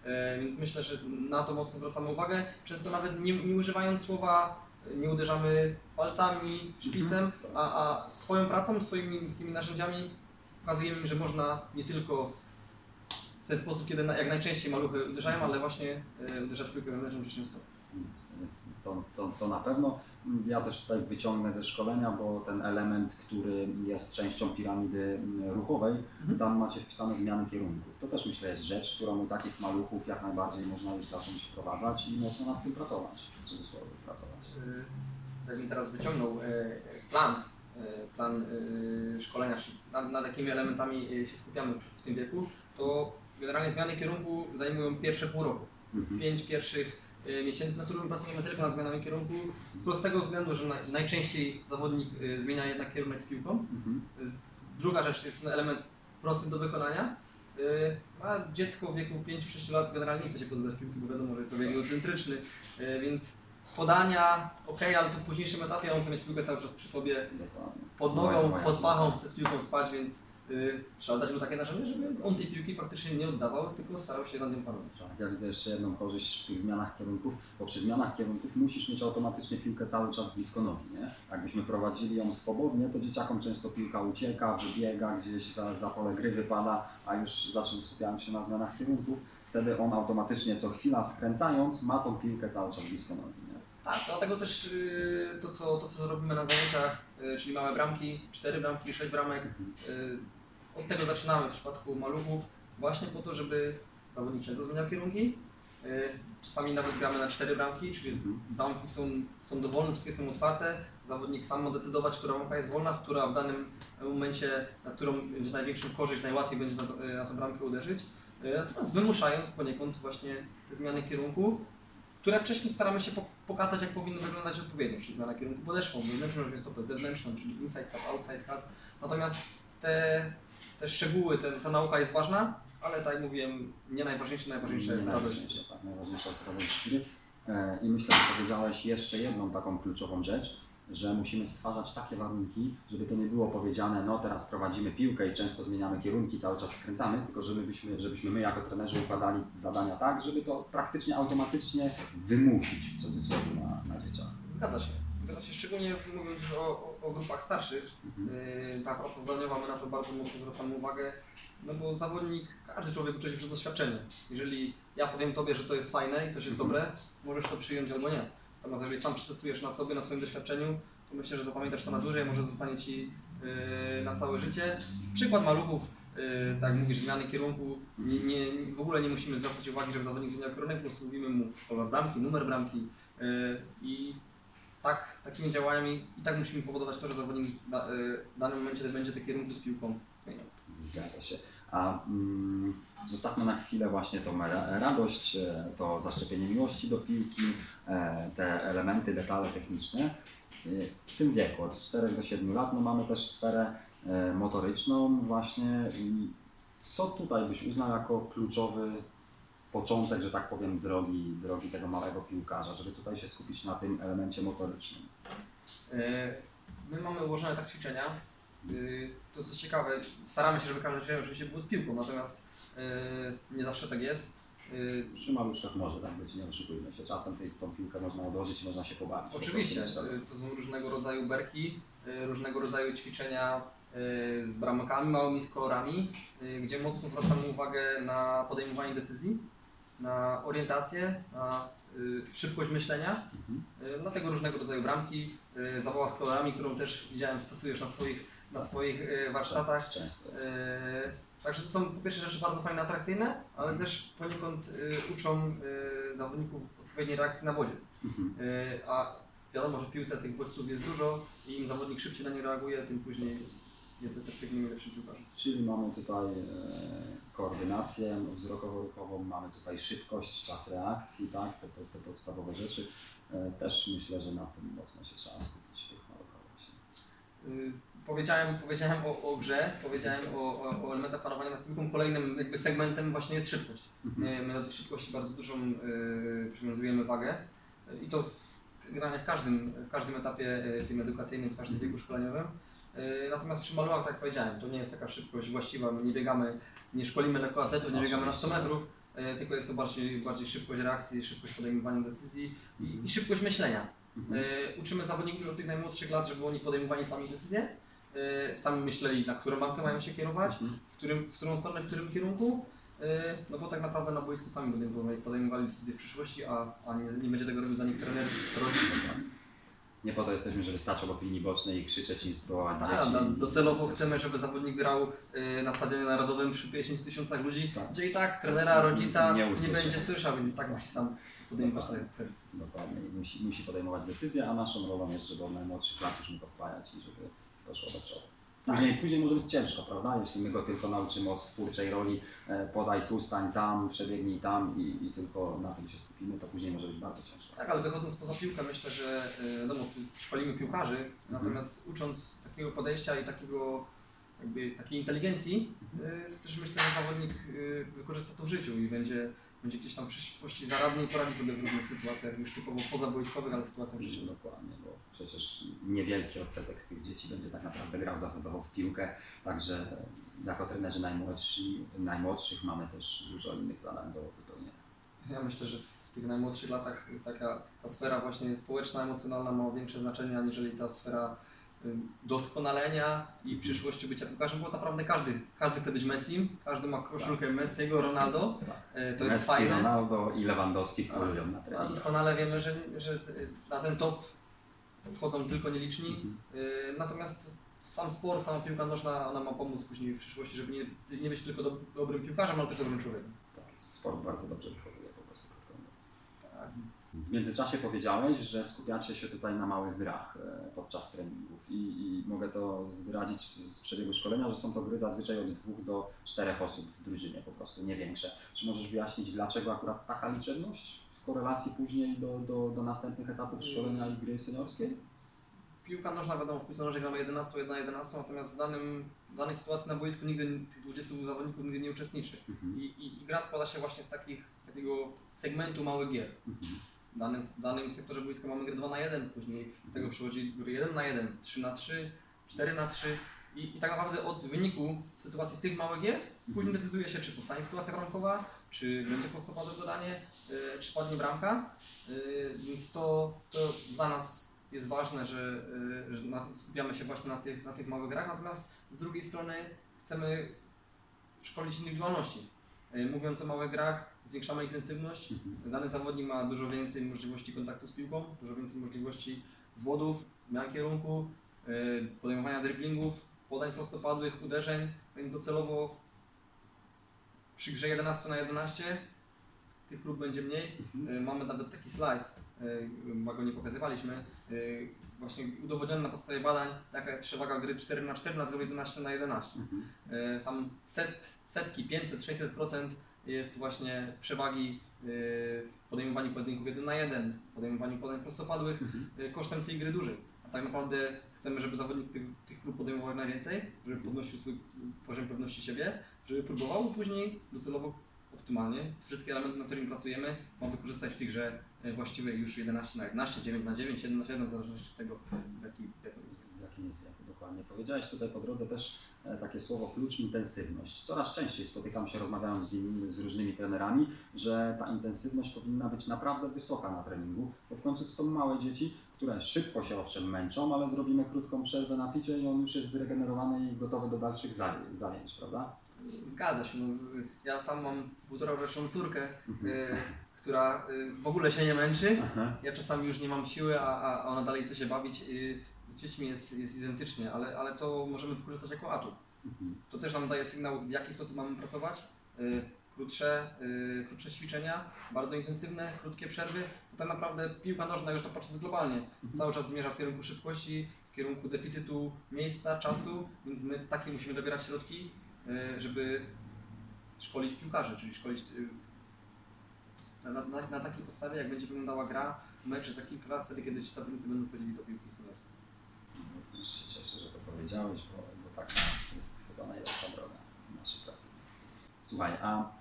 E, Więc myślę, że na to mocno zwracamy uwagę. Często nawet nie, nie używając słowa, nie uderzamy palcami, szpicem, Mhm. a, a swoją pracą, swoimi takimi narzędziami pokazujemy że można nie tylko w ten sposób, kiedy na, jak najczęściej maluchy uderzają, ale właśnie e, uderzać piłkę wewnętrzną gdzieś stopą. Więc To, to, to na pewno. Ja też tutaj wyciągnę ze szkolenia, bo ten element, który jest częścią piramidy mm, ruchowej, Mhm. tam macie wpisane zmiany kierunków. To też myślę jest rzecz, którą u takich maluchów jak najbardziej można już zacząć wprowadzać i mocno nad tym pracować, w cudzysłowie pracować. Y, jakbym teraz wyciągnął e, plan, e, plan e, szkolenia, nad, nad jakimi elementami e, się skupiamy w tym wieku, to generalnie zmiany kierunku zajmują pierwsze pół roku. Mhm. Pięć pierwszych e, miesięcy, na którym pracujemy tylko nad zmianami kierunku, z prostego względu, że naj, najczęściej zawodnik e, zmienia jednak kierunek z piłką. Mhm. Druga rzecz jest ten element prosty do wykonania. Yy, A dziecko w wieku 5-6 lat generalnie nie chce się podać piłki, bo wiadomo, że jest to wiek egocentryczny, więc podania, ok, ale to w późniejszym etapie on chce mieć piłkę cały czas przy sobie, pod nogą, pod pachą, chce z piłką spać, więc trzeba dać mu takie narzędzie, żeby on tej piłki faktycznie nie oddawał, tylko starał się nad nią panować. Tak, ja widzę jeszcze jedną korzyść w tych zmianach kierunków, bo przy zmianach kierunków musisz mieć automatycznie piłkę cały czas blisko nogi, nie? Jakbyśmy prowadzili ją swobodnie, to dzieciakom często piłka ucieka, wybiega, gdzieś za, za pole gry wypada, a już zacząć skupiałem się na zmianach kierunków, wtedy on automatycznie co chwila skręcając ma tą piłkę cały czas blisko nogi? Tak, dlatego też yy, to, co, to, co robimy na zajęciach, yy, czyli małe bramki, 4 bramki, 6 bramek, Y, Od tego zaczynamy w przypadku maluchów, właśnie po to, żeby zawodnik często zmieniał kierunki. Y, Czasami nawet gramy na cztery bramki, czyli Mhm. bramki są, są dowolne, wszystkie są otwarte. Zawodnik sam ma decydować, która bramka jest wolna, w która w danym momencie, na którą będzie największą korzyść, najłatwiej będzie na, y, na tę bramkę uderzyć. Y, Natomiast wymuszając poniekąd właśnie te zmiany kierunku, które wcześniej staramy się po- pokazać, jak powinny wyglądać odpowiednio, czyli zmiana kierunku podeszwą, wewnętrzną, stopę zewnętrzną, czyli inside cut, outside cut. Natomiast te, te szczegóły, te, ta nauka jest ważna, ale tak jak mówiłem, nie najważniejsze, najważniejsza jest radość. Najważniejsze, tak, najważniejsza jest radość. E, I myślę, że powiedziałeś jeszcze jedną taką kluczową rzecz, że musimy stwarzać takie warunki, żeby to nie było powiedziane, no teraz prowadzimy piłkę i często zmieniamy kierunki, cały czas skręcamy, tylko żebyśmy, żebyśmy my jako trenerzy układali zadania tak, żeby to praktycznie automatycznie wymusić w cudzysłowie na, na dzieciach. Zgadza się. Zgadza się, szczególnie mówiąc o, o, grupach starszych, Mhm. Yy, ta praca zadaniowa, my na to bardzo mocno zwracamy uwagę, no bo zawodnik, każdy człowiek uczy się przez doświadczenie. Jeżeli ja powiem Tobie, że to jest fajne i coś jest Mhm. dobre, możesz to przyjąć albo nie. Natomiast jeżeli sam przetestujesz na sobie, na swoim doświadczeniu, to myślę, że zapamiętasz to na dłużej, może zostanie Ci yy, na całe życie. Przykład maluchów, yy, tak mówisz, zmiany kierunku, nie, nie, w ogóle nie musimy zwracać uwagi, żeby zawodnik zmieniał kierunek, po prostu mówimy mu kolor bramki, numer bramki yy, i tak, takimi działaniami i tak musimy powodować to, że zawodnik da, y, w danym momencie będzie te kierunki z piłką zmieniał. Zgadza się. A mm, zostawmy na chwilę właśnie tą ra- radość, e, to zaszczepienie miłości do piłki, e, te elementy, detale techniczne. E, W tym wieku, od 4 do 7 lat, no mamy też sferę motoryczną właśnie. Co tutaj byś uznał jako kluczowy początek, że tak powiem, drogi, drogi tego małego piłkarza, żeby tutaj się skupić na tym elemencie motorycznym? Y, My mamy ułożone tak ćwiczenia. Y, To co ciekawe, staramy się, żeby każdy ćwiczenie oczywiście było z piłką, natomiast y, nie zawsze tak jest. Przy maluszkach może tak być, nie oszukujmy się. Czasem tej, tą piłkę można odłożyć i można się pobawić. Po Oczywiście, to są różnego rodzaju berki, różnego rodzaju ćwiczenia z bramkami małymi, z kolorami, y, gdzie mocno zwracamy uwagę na podejmowanie decyzji, na orientację, na y, szybkość myślenia. Mhm. Y, Dlatego różnego rodzaju bramki, y, zabawa z kolorami, którą też widziałem stosujesz na swoich, na swoich y, warsztatach. Często. Y, Także to są po pierwsze rzeczy bardzo fajne, atrakcyjne, ale też poniekąd y, uczą y, zawodników odpowiedniej reakcji na bodziec. Mhm. Y, A wiadomo, że w piłce tych bodźców jest dużo i im zawodnik szybciej na nie reaguje, tym później jest lepszym piłkarzem. Czyli mamy tutaj e, koordynację wzrokowo-ruchową, mamy tutaj szybkość, czas reakcji, tak, te, te, te podstawowe rzeczy. E, też myślę, że na tym mocno się trzeba skupić w tych właśnie. Y, Powiedziałem, powiedziałem o, o grze, powiedziałem o, o, o elementach panowania nad piłką. Kolejnym jakby segmentem właśnie jest szybkość. Mhm. My, do tej szybkości bardzo dużą y, przywiązujemy wagę i to w, generalnie w każdym, w każdym etapie y, tym edukacyjnym, w każdym wieku szkoleniowym. Y, natomiast przy maluchach, tak jak powiedziałem, to nie jest taka szybkość właściwa, my nie biegamy, nie szkolimy lekkoatletów, nie biegamy na 100 metrów, y, tylko jest to bardziej, bardziej szybkość reakcji, szybkość podejmowania decyzji i, i szybkość myślenia. Mhm. Y, Uczymy zawodników od tych najmłodszych lat, żeby oni podejmowali sami decyzje, sami myśleli, na którą markę mają się kierować, Mhm. w, którym, w którą stronę, w którym kierunku, no bo tak naprawdę na boisku sami podejmowali, podejmowali decyzje w przyszłości, a, a nie, nie będzie tego robił za nich trener, rodzic. Nie po to jesteśmy, żeby stać obok linii bocznej i krzyczeć, instruować Tak, dzieci. no, docelowo chcemy, żeby zawodnik grał y, na Stadionie Narodowym przy 50 tysiącach ludzi, Tak. gdzie i tak trenera, rodzica Nie nie, usłyszy. będzie słyszał, więc tak musi sam podejmować te, Dokładnie. te decyzje. Dokładnie. I Musi, musi podejmować decyzje, a naszą rolą jest, żeby od najmłodszych lat już mu to wpajać i żeby to szło do przodu. Później, później może być ciężko, prawda? Jeśli my go tylko nauczymy od twórczej roli, e, podaj tu, stań tam, przebiegnij tam i, i tylko na tym się skupimy, to później może być bardzo ciężko. Tak, ale wychodząc poza piłkę, myślę, że y, wiadomo, tu szkolimy piłkarzy, Mhm. natomiast ucząc takiego podejścia i takiego, jakby, takiej inteligencji, y, też myślę, że zawodnik wykorzysta to w życiu i będzie, będzie gdzieś tam w przyszłości zaradny i poradzi sobie w różnych sytuacjach, już typowo pozabojskowych, ale sytuacjach życiowych. Dokładnie, bo przecież niewielki odsetek z tych dzieci będzie tak naprawdę grał zawodowo w piłkę, także jako trenerzy najmłodsi, najmłodszych mamy też dużo innych zadań do wypełnienia. Ja myślę, że w tych najmłodszych latach taka ta sfera właśnie społeczna, emocjonalna ma większe znaczenie, aniżeli ta sfera doskonalenia i przyszłości bycia piłkarzem, bo naprawdę każdy, każdy chce być Messi, każdy ma koszulkę Messiego, Ronaldo, Tak. y, to jest Messi, fajne. Ronaldo i Lewandowski A, królują na A doskonale wiemy, że, że na ten top wchodzą tylko nieliczni, Mhm. y, natomiast sam sport, sama piłka nożna, ona ma pomóc później w przyszłości, żeby nie, nie być tylko do, dobrym piłkarzem, ale też dobrym człowiekiem. Tak, sport bardzo dobrze wychowuje po prostu krótko mówiąc. Tak. W międzyczasie powiedziałeś, że skupiacie się tutaj na małych grach e, podczas treningów i, i mogę to zdradzić z, przebiegu szkolenia, że są to gry zazwyczaj od dwóch do czterech osób w drużynie po prostu, nie większe. Czy możesz wyjaśnić, dlaczego akurat taka liczebność w korelacji później do, do, do następnych etapów szkolenia i gry seniorskiej? Piłka nożna, wiadomo, w piłce nożnej gramy 11, 1 11, natomiast w, danym, w danej sytuacji na boisku nigdy tych 22 zawodników nigdy nie uczestniczy. Mhm. I, i, I gra składa się właśnie z, takich, z takiego segmentu małych gier. Mhm. W danym, w danym sektorze boiska mamy grę 2 na 1, później z tego przychodzi gry 1 na 1, 3 na 3, 4 na 3 i, i tak naprawdę od wyniku sytuacji tych małych gier później decyduje się, czy powstanie sytuacja bramkowa, czy będzie prostopadłe dodanie, y, czy padnie bramka. Y, więc to, to dla nas jest ważne, że, y, że na, skupiamy się właśnie na tych, na tych małych grach, natomiast z drugiej strony chcemy szkolić indywidualności. Y, mówiąc o małych grach, zwiększamy intensywność. Mhm. Dany zawodnik ma dużo więcej możliwości kontaktu z piłką, dużo więcej możliwości zwodów, zmian kierunku, y, podejmowania driblingów, podań prostopadłych, uderzeń. Więc docelowo przy grze 11 na 11 tych prób będzie mniej. Mhm. Y, Mamy nawet taki slajd, chyba go nie pokazywaliśmy, właśnie udowodniony na podstawie badań, jaka jest przewaga gry 4 na 4 na 11 na 11 Mhm. Y, Tam set, setki, 500, 600% jest właśnie przewagi y, w podejmowaniu pojedynków 1 na 1, podejmowaniu podań prostopadłych Mhm. y, kosztem tej gry dużej. A tak naprawdę chcemy, żeby zawodnik tych, tych prób podejmował najwięcej, żeby podnosił swój poziom pewności siebie, żeby próbował, później docelowo optymalnie wszystkie elementy, nad którymi pracujemy, ma wykorzystać w tej grze y, właściwej już 11 na 11, 9 na 9, 7 na 7, w zależności od tego, jaki, w jakim jest. Jest wieku, dokładnie. Powiedziałeś tutaj po drodze też e, takie słowo klucz intensywność. Coraz częściej spotykam się, rozmawiając z, innymi, z różnymi trenerami, że ta intensywność powinna być naprawdę wysoka na treningu, bo w końcu to są małe dzieci, które szybko się owszem męczą, ale zrobimy krótką przerwę na picie i on już jest zregenerowany i gotowy do dalszych zaj- zajęć, prawda? Zgadza się. No, ja sam mam półtora roczną córkę, Mhm. y, która y, w ogóle się nie męczy. Aha. Ja czasami już nie mam siły, a, a ona dalej chce się bawić. Z dziećmi jest, jest identycznie, ale, ale to możemy wykorzystać jako atut. Mhm. To też nam daje sygnał, w jaki sposób mamy pracować. Y, Krótsze, y, krótsze ćwiczenia, bardzo intensywne, krótkie przerwy. Bo tak naprawdę piłka nożna, już to patrząc globalnie, Mhm. cały czas zmierza w kierunku szybkości, w kierunku deficytu miejsca, czasu, więc my takie musimy dobierać środki, żeby szkolić piłkarzy, czyli szkolić na, na, na, takiej podstawie, jak będzie wyglądała gra, mecz za kilka lat, wtedy kiedy ci zawodnicy będą wchodzili do piłki seniorskiej. Również się cieszę, że to powiedziałeś, bo, bo tak jest chyba najlepsza droga w naszej pracy. Słuchaj, a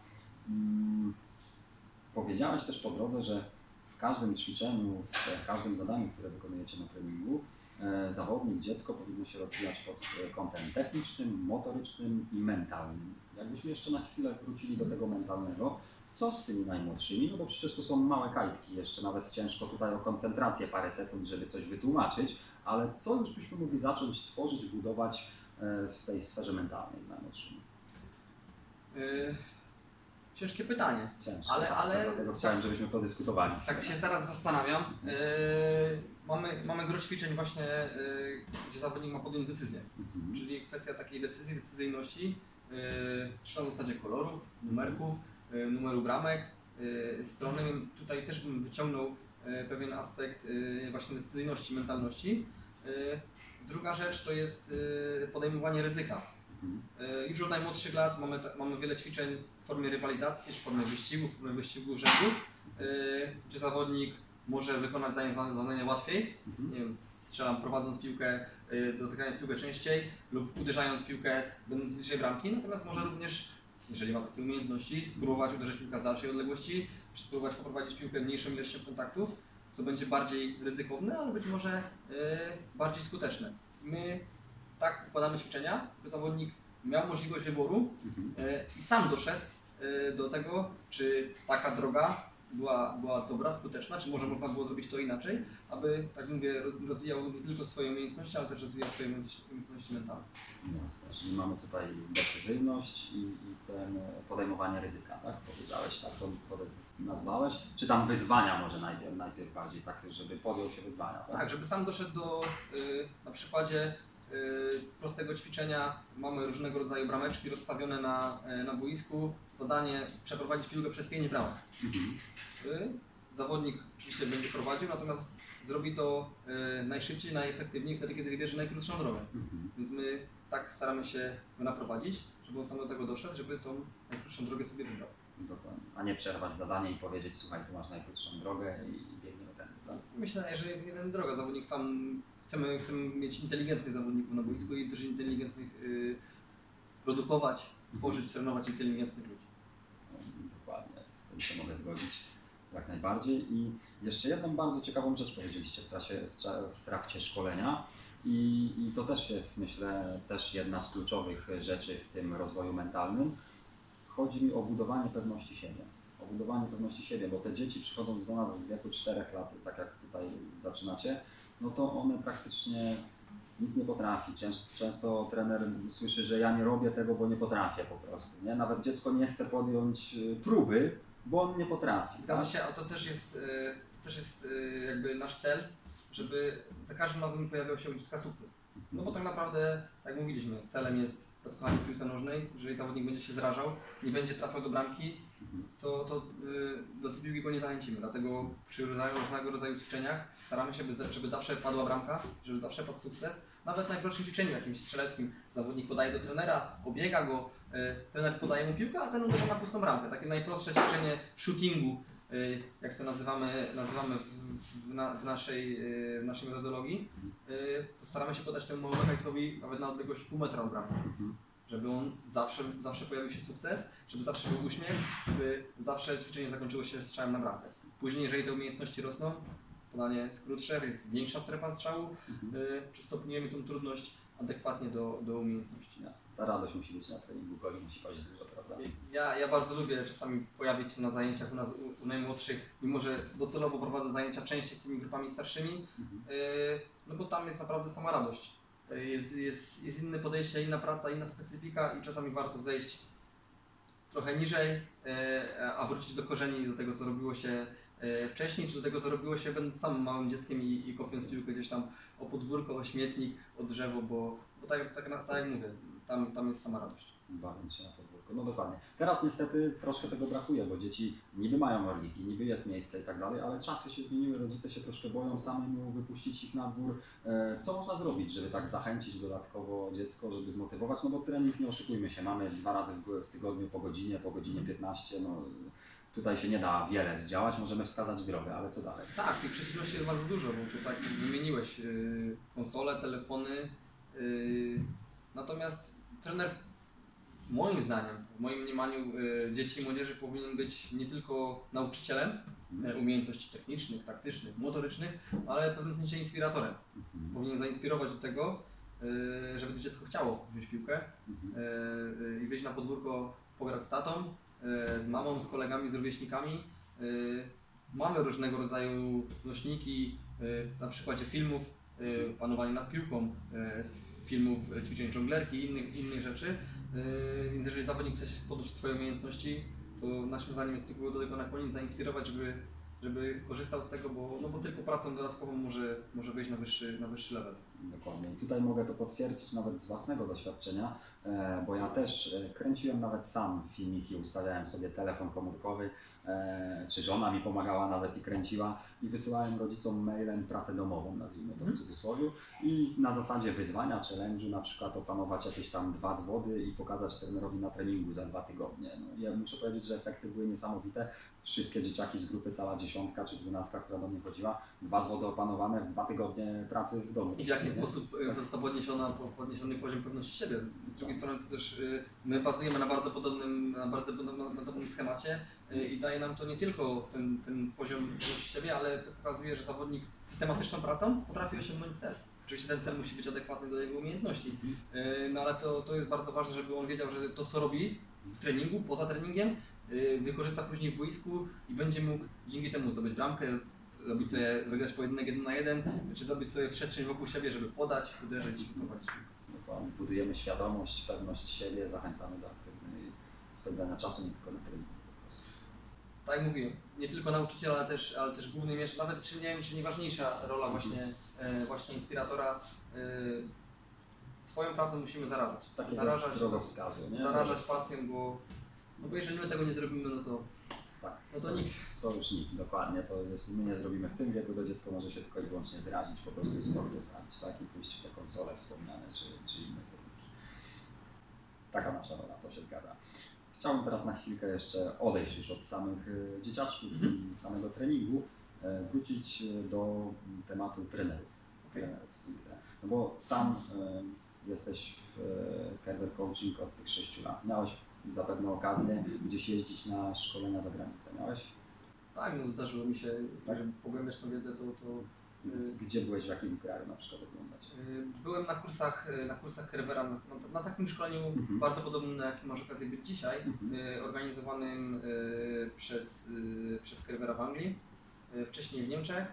mm, powiedziałeś też po drodze, że w każdym ćwiczeniu, w każdym zadaniu, które wykonujecie na treningu, e, zawodnik, dziecko powinno się rozwijać pod e, kątem technicznym, motorycznym i mentalnym. Jakbyśmy jeszcze na chwilę wrócili do tego mentalnego, co z tymi najmłodszymi? No bo przecież to są małe kajtki, jeszcze nawet ciężko tutaj o koncentrację parę sekund, żeby coś wytłumaczyć, ale co już byśmy mogli zacząć tworzyć, budować e, w tej sferze mentalnej z najmłodszymi? Yy, ciężkie pytanie. Ciężko, Ale- tak, ale- dlatego chciałem, żebyśmy podyskutowali. Tak się teraz zastanawiam. Yy, mamy, mamy gro ćwiczeń właśnie, yy, gdzie zawodnik ma podjąć decyzję. Mhm. Czyli kwestia takiej decyzji, decyzyjności, czy na zasadzie kolorów, numerków, numeru bramek, yy, strony. Tutaj też bym wyciągnął yy, pewien aspekt właśnie decyzyjności, mentalności. Druga rzecz to jest podejmowanie ryzyka. E, Już od najmłodszych lat mamy, mamy wiele ćwiczeń w formie rywalizacji, w formie wyścigów, w formie wyścigów rzędów, e, gdzie zawodnik może wykonać zadanie, łatwiej, nie wiem, strzelam prowadząc piłkę, e, dotykając piłkę częściej lub uderzając piłkę będąc bliżej bramki, natomiast może również, jeżeli ma takie umiejętności, spróbować uderzyć piłkę z dalszej odległości, czy spróbować poprowadzić piłkę mniejszą ilością kontaktów, co będzie bardziej ryzykowne, ale być może e, bardziej skuteczne. My tak układamy ćwiczenia, by zawodnik miał możliwość wyboru e, i sam doszedł e, do tego, czy taka droga była, była dobra, skuteczna, czy może można było zrobić to inaczej, aby, tak mówię, roz- rozwijał nie tylko swoje umiejętności, ale też rozwijał swoje umiejętności, mentalne. Jasne, czyli mamy tutaj decyzyjność i, i ten e, podejmowanie ryzyka, tak? Powiedziałeś, tak to nazwałeś? Czy tam wyzwania może najpierw, najpierw bardziej takie, żeby podjął się wyzwania, tak? Tak, żeby sam doszedł do, y, na przykładzie y, prostego ćwiczenia, mamy różnego rodzaju brameczki rozstawione na, y, na boisku, zadanie przeprowadzić piłkę przez pięć bramek. Mhm. Y, Zawodnik oczywiście będzie prowadził, natomiast zrobi to y, najszybciej, najefektywniej wtedy, kiedy wybierze najkrótszą drogę. Mhm. Więc my tak staramy się go naprowadzić, żeby on sam do tego doszedł, żeby tą najkrótszą drogę sobie wybrał. Dokładnie. A nie przerwać zadanie i powiedzieć, słuchaj, tu masz najkrótszą drogę i, i biegniemy tędy, tak? Myślę, że jeden droga, zawodnik sam, chcemy, chcemy mieć inteligentnych zawodników na boisku i też inteligentnych y, produkować, tworzyć, trenować inteligentnych ludzi. Się mogę zgodzić. jak najbardziej. I jeszcze jedną bardzo ciekawą rzecz powiedzieliście w, trasie, w, tra- w trakcie szkolenia. I, I to też jest, myślę, też jedna z kluczowych rzeczy w tym rozwoju mentalnym. Chodzi mi o budowanie pewności siebie. O budowanie pewności siebie, bo te dzieci przychodząc do nas w wieku 4 lat, tak jak tutaj zaczynacie, no to one praktycznie nic nie potrafi. Często, często trener słyszy, że ja nie robię tego, bo nie potrafię po prostu. Nie? Nawet dziecko nie chce podjąć y, próby, bo on nie potrafi. Zgadza tak? się, a to też jest, y, to też jest y, jakby nasz cel, żeby za każdym razem pojawiał się u dziecka sukces. No bo tak naprawdę, tak jak mówiliśmy, celem jest rozkochanie w piłce nożnej. Jeżeli zawodnik będzie się zrażał, nie będzie trafiał do bramki, to, to y, do tej piłki go nie zachęcimy. Dlatego przy różnego- rodzaju ćwiczeniach staramy się, by- żeby zawsze padła bramka, żeby zawsze padł sukces. Nawet w najprostszym ćwiczeniu jakimś strzeleckim zawodnik podaje do trenera, obiega go, trener podaje mu piłkę, a ten uderza na pustą bramkę. Takie najprostsze ćwiczenie shootingu, y, jak to nazywamy, nazywamy w, na, w, naszej, y, w naszej metodologii, to staramy się podać temu małemu mechanikowi nawet na odległość pół metra od bramki Mhm. żeby on zawsze, zawsze pojawił się sukces, żeby zawsze był uśmiech, żeby zawsze ćwiczenie zakończyło się strzałem na bramkę. Później, jeżeli te umiejętności rosną, podanie jest krótsze, jest większa strefa strzału, Mhm. czy stopniujemy tą trudność adekwatnie do, do umiejętności. Jasne. Ta radość musi być na treningu, goli musi paść dużo, prawda? Ja, ja bardzo lubię czasami pojawić się na zajęciach u nas, u, u najmłodszych, mimo że docelowo prowadzę zajęcia częściej z tymi grupami starszymi, Mhm. Yy, no bo tam jest naprawdę sama radość. Yy, Jest, jest, jest inne podejście, inna praca, inna specyfika i czasami warto zejść trochę niżej, yy, a wrócić do korzeni, do tego co robiło się wcześniej, czy do tego co robiło się będąc samym małym dzieckiem i, i kopiąc piłkę gdzieś tam o podwórko, o śmietnik, o drzewo, bo, bo tak, tak, tak jak mówię, tam, tam jest sama radość. bawiąc się na podwórku. No dokładnie. Teraz niestety troszkę tego brakuje, bo dzieci niby mają orliki, niby jest miejsce i tak dalej, ale czasy się zmieniły, rodzice się troszkę boją samemu wypuścić ich na dwór. E, Co można zrobić, żeby tak zachęcić dodatkowo dziecko, żeby zmotywować? No bo trening, nie oszukujmy się, mamy dwa razy w, w tygodniu po godzinie, po godzinie 15, no tutaj się nie da wiele zdziałać, możemy wskazać drogę, ale co dalej? Tak, tych przeciwności jest bardzo dużo, bo tu tak wymieniłeś yy, konsole, telefony. Yy, natomiast trener, moim zdaniem, w moim mniemaniu, yy, dzieci i młodzieży powinien być nie tylko nauczycielem yy, umiejętności technicznych, taktycznych, motorycznych, ale w pewnym sensie inspiratorem. Mhm. Powinien zainspirować do tego, żeby to dziecko chciało wziąć piłkę Mhm. yy, i wyjść na podwórko, pograć z tatą, z mamą, z kolegami, z rówieśnikami. Yy, Mamy różnego rodzaju nośniki, yy, na przykładzie filmów, panowanie nad piłką, filmów ćwiczeń żonglerki i innych, innych rzeczy. Więc jeżeli zawodnik chce podnosić swoje umiejętności, to naszym zdaniem jest tylko do tego nakłonić, zainspirować, żeby, żeby korzystał z tego, bo, no bo tylko pracą dodatkową może, może wyjść na wyższy, na wyższy level. Dokładnie. I tutaj mogę to potwierdzić nawet z własnego doświadczenia, e, bo ja też e, kręciłem nawet sam filmiki, ustawiałem sobie telefon komórkowy, e, czy żona mi pomagała nawet i kręciła i wysyłałem rodzicom mailem pracę domową, nazwijmy to w cudzysłowie, i na zasadzie wyzwania, challenge'u na przykład opanować jakieś tam dwa zwody i pokazać trenerowi na treningu za dwa tygodnie. No, ja muszę powiedzieć, że efekty były niesamowite. Wszystkie dzieciaki z grupy, cała dziesiątka czy dwunastka, która do mnie chodziła, dwa zwody opanowane w dwa tygodnie pracy w domu. I w jaki Nie? sposób y, został podniesiona, po- podniesiony poziom pewności siebie. Z drugiej strony to też y, my bazujemy na bardzo podobnym, na bardzo podobnym, schemacie y, i daje nam to nie tylko ten, ten poziom pewności siebie, ale to pokazuje, że zawodnik systematyczną pracą potrafi osiągnąć cel. Oczywiście ten cel musi być adekwatny do jego umiejętności, y, no ale to, to jest bardzo ważne, żeby on wiedział, że to co robi w treningu, poza treningiem, wykorzysta później w boisku i będzie mógł dzięki temu zdobyć bramkę, zrobić sobie, wygrać pojedynek jeden na jeden, czy zrobić sobie przestrzeń wokół siebie, żeby podać, uderzyć i prowadzić. Dokładnie. Budujemy świadomość, pewność siebie, zachęcamy do aktywnej spędzania czasu nie tylko na treningu po prostu. Tak jak mówiłem, nie tylko nauczyciel, ale też, ale też główny mistrz, nawet czy nie wiem, czy nie ważniejsza rola właśnie, e, właśnie inspiratora. E, swoją pracę musimy zarażać. Takie zarażać, drogowskazy, nie? zarażać pasją, bo, no bo jeżeli my tego nie zrobimy, no to, Tak. no to nikt. To już nikt, dokładnie. To jeśli my nie zrobimy w tym wieku, to dziecko może się tylko i wyłącznie zrazić, po prostu i sport zostawić, tak? I pójść w te konsole wspomniane, czy, czy inne kierunki. Taka nasza rola, to się zgadza. Chciałbym teraz na chwilkę jeszcze odejść już od samych y, dzieciaczków Mhm. i samego treningu, e, wrócić y, do tematu trenerów. Okej. trenerów stricte. No bo sam y, jesteś w Kerber Coaching od tych 6 lat. Miałeś zapewne okazję gdzieś jeździć na szkolenia za granicę. Miałeś? Tak, no zdarzyło mi się, Tak? żeby pogłębiać tą wiedzę, to, to y, Gdzie byłeś, w jakim kraju na przykład oglądać? y, byłem na kursach, y, na kursach Kerwera, na, na, takim szkoleniu Mhm. bardzo podobnym, na jakim masz okazję być dzisiaj, Mhm. organizowanym przez, przez Kerwera w Anglii, wcześniej w Niemczech.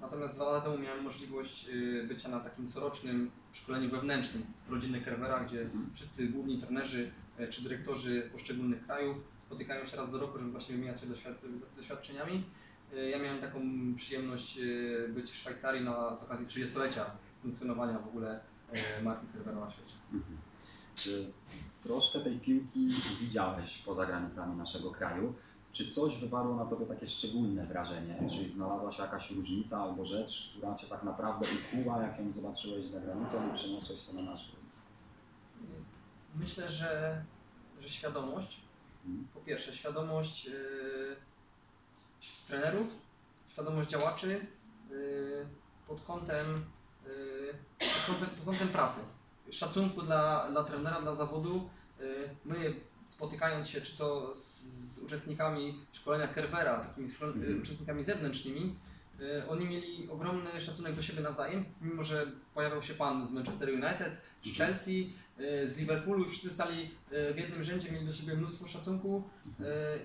Natomiast dwa lata temu miałem możliwość bycia na takim corocznym szkoleniu wewnętrznym rodziny Kerwera, gdzie Mhm. wszyscy główni trenerzy czy dyrektorzy poszczególnych krajów spotykają się raz do roku, żeby właśnie wymieniać się doświad- doświadczeniami. Y, Ja miałem taką przyjemność y, być w Szwajcarii na, z okazji 30-lecia funkcjonowania w ogóle marki Kerwera na świecie. Mhm. Czy troszkę tej piłki widziałeś poza granicami naszego kraju? Czy coś wywarło na Tobie takie szczególne wrażenie? Czy znalazła się jakaś różnica albo rzecz, która Cię tak naprawdę ukuła, jak ją zobaczyłeś za granicą i przeniosłeś to na nasz? Myślę, że, że świadomość, Mhm. po pierwsze świadomość y, trenerów, świadomość działaczy y, pod, kątem, y, pod, kątem, pod kątem pracy, szacunku dla, dla trenera, dla zawodu. Y, my spotykając się czy to z, z uczestnikami szkolenia Kerwera, takimi szkol- Mhm. y, uczestnikami zewnętrznymi, oni mieli ogromny szacunek do siebie nawzajem, mimo że pojawiał się pan z Manchester United, z Chelsea, y, z Liverpoolu i wszyscy stali y, w jednym rzędzie, mieli do siebie mnóstwo szacunku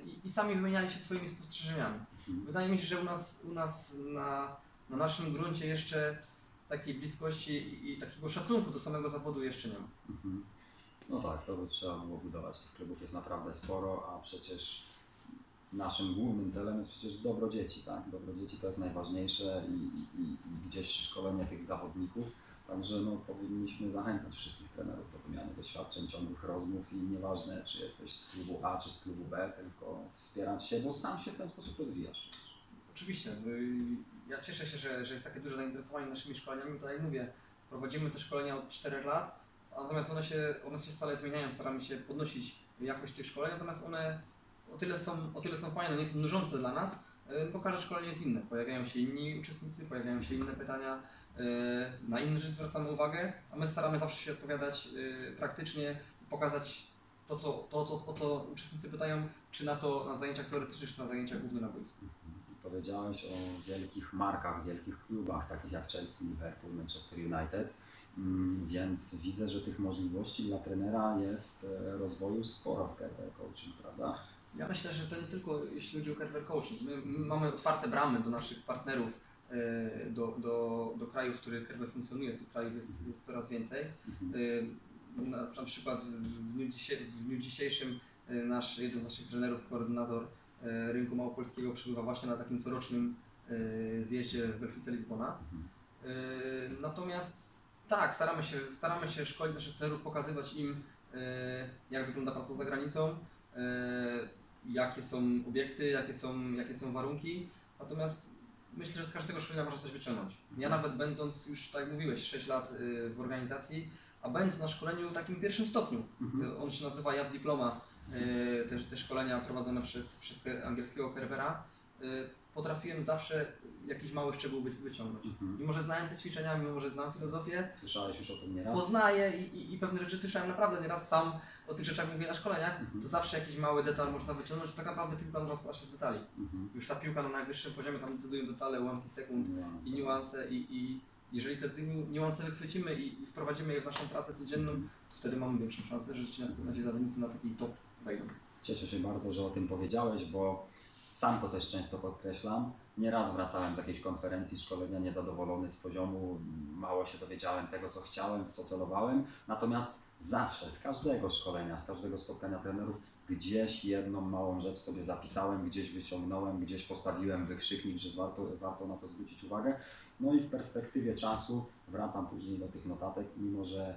i, i sami wymieniali się swoimi spostrzeżeniami. Mhm. Wydaje mi się, że u nas, u nas na, na naszym gruncie jeszcze takiej bliskości i, i takiego szacunku do samego zawodu jeszcze nie ma. Mhm. No tak, to by trzeba było budować. Tych klubów jest naprawdę sporo, a przecież naszym głównym celem jest przecież dobro dzieci, tak? Dobro dzieci to jest najważniejsze i, i, i gdzieś szkolenie tych zawodników. Także no, powinniśmy zachęcać wszystkich trenerów do wymiany doświadczeń, ciągłych rozmów i nieważne, czy jesteś z klubu A, czy z klubu B, tylko wspierać się, bo sam się w ten sposób rozwijasz. Oczywiście, ja cieszę się, że, że jest takie duże zainteresowanie naszymi szkoleniami. Jak mówię, prowadzimy te szkolenia od 4 lat, natomiast one się, one się stale zmieniają, staramy się podnosić jakość tych szkoleń, natomiast one o tyle są, o tyle są fajne, nie są nużące dla nas, y, bo każde szkolenie jest inne. Pojawiają się inni uczestnicy, pojawiają się inne pytania, y, na inne rzeczy zwracamy uwagę, a my staramy zawsze się odpowiadać y, praktycznie pokazać to, co, to, co, o co uczestnicy pytają, czy na to na zajęciach teoretycznych, czy na zajęciach głównie na boisku. I Powiedziałeś o wielkich markach, wielkich klubach, takich jak Chelsea, Liverpool, Manchester United, Mm, więc widzę, że tych możliwości dla trenera jest e, rozwoju sporo w career coaching, prawda? Ja myślę, że to nie tylko jeśli chodzi o Carver Coaching. My, my mamy otwarte bramy do naszych partnerów, e, do, do, do krajów, w których Carver funkcjonuje. Tych krajów jest, jest coraz więcej. E, Na, na przykład w dniu, w dniu dzisiejszym e, nasz, jeden z naszych trenerów, koordynator rynku małopolskiego przebywa właśnie na takim corocznym zjeździe w Belfice Lizbona. Natomiast tak, staramy się, staramy się szkolić naszych trenerów, pokazywać im, jak wygląda praca za granicą, jakie są obiekty, jakie są, jakie są warunki. Natomiast myślę, że z każdego szkolenia można coś wyciągnąć. Ja nawet będąc już, tak jak mówiłeś, 6 lat e, w organizacji, a będąc na szkoleniu takim pierwszym stopniu, Mhm. on się nazywa JAW Diploma, e, te, te szkolenia prowadzone przez, przez angielskiego Kerwera, potrafiłem zawsze jakiś mały szczegół wy, wyciągnąć. Mhm. Mimo, że znałem te ćwiczenia, mimo, że znam filozofię, Słyszałeś już o tym nieraz? poznaję i, i, i pewne rzeczy słyszałem naprawdę nieraz sam o tych rzeczach mówię na szkoleniach, Mhm. to zawsze jakiś mały detal można wyciągnąć, tak naprawdę piłka rozkłada się z detali. Mhm. Już ta piłka na najwyższym poziomie, tam decydują detale, ułamki sekund i niuanse i, i jeżeli te ni- niuanse wychwycimy i, i wprowadzimy je w naszą pracę codzienną, to wtedy mamy większą szansę, że ci nasi nasi zawodnicy na taki top wejdą. Cieszę się bardzo, że o tym powiedziałeś, bo sam to też często podkreślam. Nieraz wracałem z jakiejś konferencji, szkolenia niezadowolony z poziomu, mało się dowiedziałem tego, co chciałem, w co celowałem. Natomiast zawsze, z każdego szkolenia, z każdego spotkania trenerów, gdzieś jedną małą rzecz sobie zapisałem, gdzieś wyciągnąłem, gdzieś postawiłem wykrzyknik, że warto, warto na to zwrócić uwagę. No i w perspektywie czasu wracam później do tych notatek, mimo że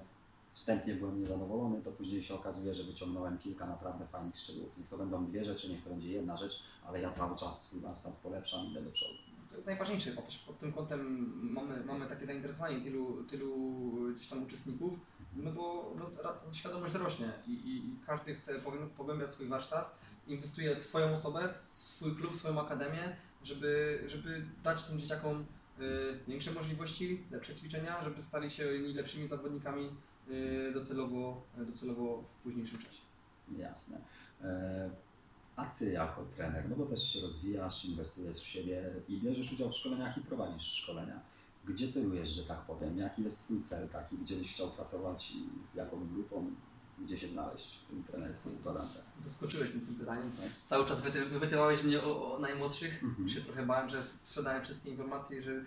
wstępnie byłem niezadowolony, to później się okazuje, że wyciągnąłem kilka naprawdę fajnych szczegółów. Niech to będą dwie rzeczy, niech to będzie jedna rzecz, ale ja cały czas swój warsztat polepszam i idę do przodu. To jest najważniejsze, bo też pod tym kątem mamy, mamy takie zainteresowanie tylu, tylu gdzieś tam uczestników, no bo no, świadomość rośnie i, i, każdy chce pogłę- pogłębiać swój warsztat, inwestuje w swoją osobę, w swój klub, w swoją akademię, żeby, żeby dać tym dzieciakom y, większe możliwości, lepsze ćwiczenia, żeby stali się lepszymi zawodnikami docelowo, docelowo w późniejszym czasie. Jasne. E, A ty jako trener, no bo też się rozwijasz, inwestujesz w siebie i bierzesz udział w szkoleniach i prowadzisz szkolenia. Gdzie celujesz, że tak powiem? Jaki jest twój cel taki, gdzie byś chciał pracować i z jaką grupą, gdzie się znaleźć w tym trenerskiej układance? Zaskoczyłeś mnie tym pytaniem. Tak? Cały czas wypytywałeś mnie o, o najmłodszych. Mhm. Się trochę bałem, że sprzedałem wszystkie informacje i że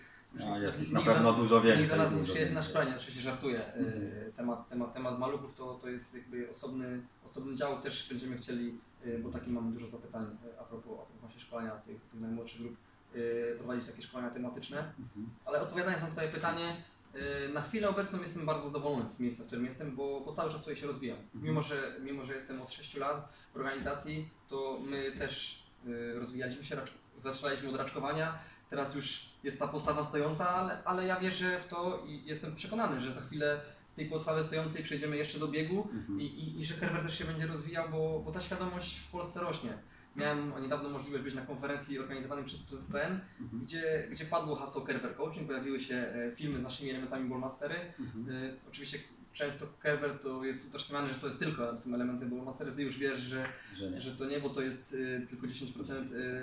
A jest ich nikt na pewno za- dużo więcej. Nikt nas nie dużo przyjedzie na więcej. szkolenie, oczywiście żartuję. E, Mhm. Temat, temat, temat maluchów to, to jest jakby osobny, osobny dział, też będziemy chcieli, e, bo taki mamy dużo zapytań e, a propos, a propos właśnie szkolenia tych, tych najmłodszych grup, e, prowadzić takie szkolenia tematyczne. Mhm. Ale odpowiadając na Twoje pytanie, y, na chwilę obecną jestem bardzo zadowolony z miejsca, w którym jestem, bo, bo cały czas tutaj się rozwijam. Mhm. Mimo że, mimo, że jestem od 6 lat w organizacji, to my też y, rozwijaliśmy się, zaczynaliśmy od raczkowania. Teraz już jest ta postawa stojąca, ale, ale ja wierzę w to i jestem przekonany, że za chwilę z tej postawy stojącej przejdziemy jeszcze do biegu Mhm. i, i, i że Kerber też się będzie rozwijał, bo, bo ta świadomość w Polsce rośnie. Miałem niedawno możliwość być na konferencji organizowanej przez PZPN, Mhm. gdzie, gdzie padło hasło Kerber Coaching, pojawiły się e, filmy z naszymi elementami Ballmastery. Mhm. E, Oczywiście często Kerber to jest utożsamiany, że to jest tylko są elementy Ballmastery, ty już wiesz, że, Że że to nie, bo to jest e, tylko 10%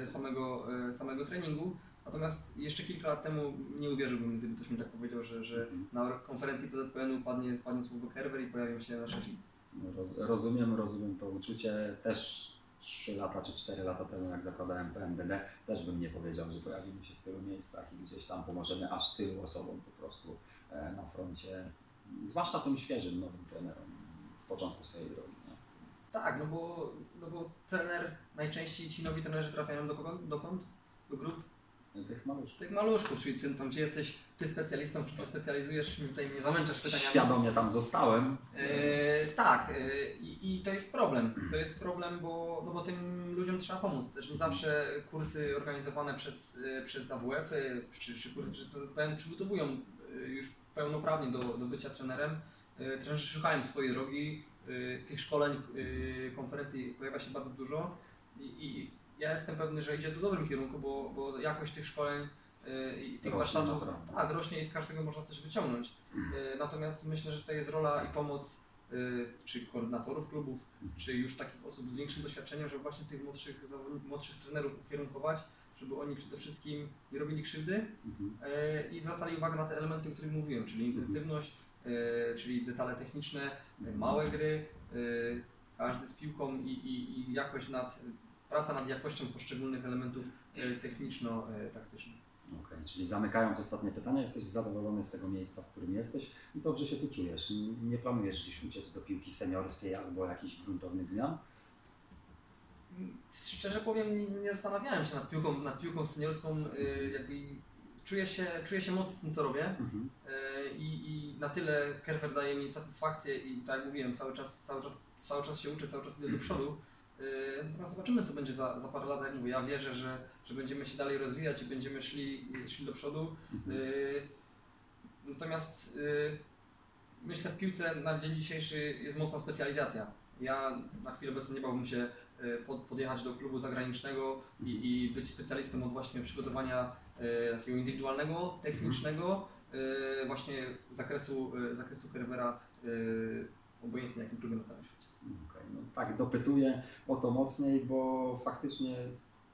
e, samego, samego treningu. Natomiast jeszcze kilka lat temu nie uwierzyłbym, gdyby ktoś mi tak powiedział, że, że Mhm. na konferencji PZPN-u padnie, padnie słowo Kerber i pojawią się nasze filmy. No, Roz, rozumiem, rozumiem to uczucie. Też 3 lata czy 4 lata temu, jak zakładałem PMDD, też bym nie powiedział, że pojawimy się w tylu miejscach i gdzieś tam pomożemy aż tylu osobom po prostu e, na froncie, zwłaszcza tym świeżym, nowym trenerom w początku swojej drogi. Nie? Tak, no bo, no bo trener, najczęściej ci nowi trenerzy trafiają do kogo? Dokąd? Do grup Tych maluszków. tych maluszków, czyli ty, tam gdzie jesteś ty specjalistą, ty specjalizujesz, tutaj nie zamęczasz pytaniami. Świadomie tam zostałem. E, tak, e, i, to jest problem. To jest problem, bo, no bo tym ludziom trzeba pomóc. Też nie zawsze kursy organizowane przez, e, przez AWF -y, czy, czy kursy przez PZPN przygotowują już pełnoprawnie do, do bycia trenerem. Trenerzy szukają swojej drogi. Tych szkoleń, konferencji pojawia się bardzo dużo i, i ja jestem pewny, że idzie to w dobrym kierunku, bo, bo jakość tych szkoleń e, i tych Rośnie warsztatów naprawdę. tak, rośnie i z każdego można coś wyciągnąć. E, Natomiast myślę, że to jest rola i pomoc e, czy koordynatorów klubów, czy już takich osób z większym doświadczeniem, żeby właśnie tych młodszych, młodszych trenerów ukierunkować, żeby oni przede wszystkim nie robili krzywdy Mhm. i zwracali uwagę na te elementy, o których mówiłem, czyli intensywność, e, czyli detale techniczne, małe gry, każdy z piłką i, i, i jakość nad, praca nad jakością poszczególnych elementów e, techniczno-taktycznych. Okej, czyli zamykając ostatnie pytanie, jesteś zadowolony z tego miejsca, w którym jesteś i dobrze się tu czujesz. Nie planujesz gdzieś uciec do piłki seniorskiej albo jakichś gruntownych zmian? Szczerze powiem, nie, nie zastanawiałem się nad piłką, nad piłką seniorską, y, jakby czuję się, czuję się mocno w tym, co robię Mhm. y, i, i na tyle Kerfer daje mi satysfakcję i tak jak mówiłem, cały czas, cały czas, cały czas się uczę, cały czas idę do przodu. Natomiast zobaczymy, co będzie za, za parę lat, jak mówię, ja wierzę, że, że będziemy się dalej rozwijać i będziemy szli, szli do przodu. Mhm. Y, Natomiast y, myślę w piłce na dzień dzisiejszy jest mocna specjalizacja. Ja na chwilę obecną nie bałbym się pod, podjechać do klubu zagranicznego i, i być specjalistą od właśnie przygotowania takiego indywidualnego, technicznego, y, właśnie z zakresu, zakresu Kerwera, y, obojętnie jakim klubie na całym Okej, no tak, dopytuję o to mocniej, bo faktycznie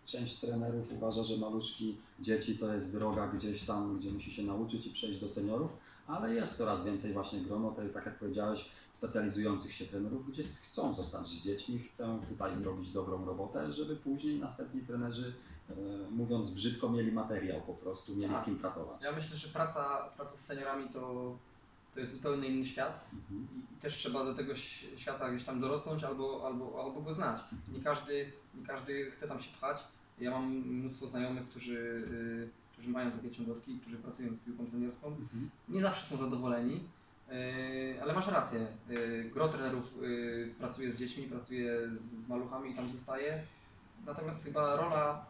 część trenerów uważa, że maluszki dzieci to jest droga gdzieś tam, gdzie musi się nauczyć i przejść do seniorów, ale jest coraz więcej właśnie grono, te, tak jak powiedziałeś, specjalizujących się trenerów, gdzie chcą zostać z dziećmi, chcą tutaj zrobić dobrą robotę, żeby później następni trenerzy, e, mówiąc brzydko, mieli materiał po prostu, mieli z Tak. kim pracować. Ja myślę, że praca, praca z seniorami to, to jest zupełnie inny świat. Mhm. i też trzeba do tego świata gdzieś tam dorosnąć albo, albo, albo go znać. Nie każdy, nie każdy chce tam się pchać. Ja mam mnóstwo znajomych, którzy, y, którzy mają takie ciągotki, którzy pracują z piłką seniorską. Mhm. Nie zawsze są zadowoleni, y, ale masz rację. Y, gro trenerów pracuje z dziećmi, pracuje z, maluchami i tam zostaje. Natomiast chyba rola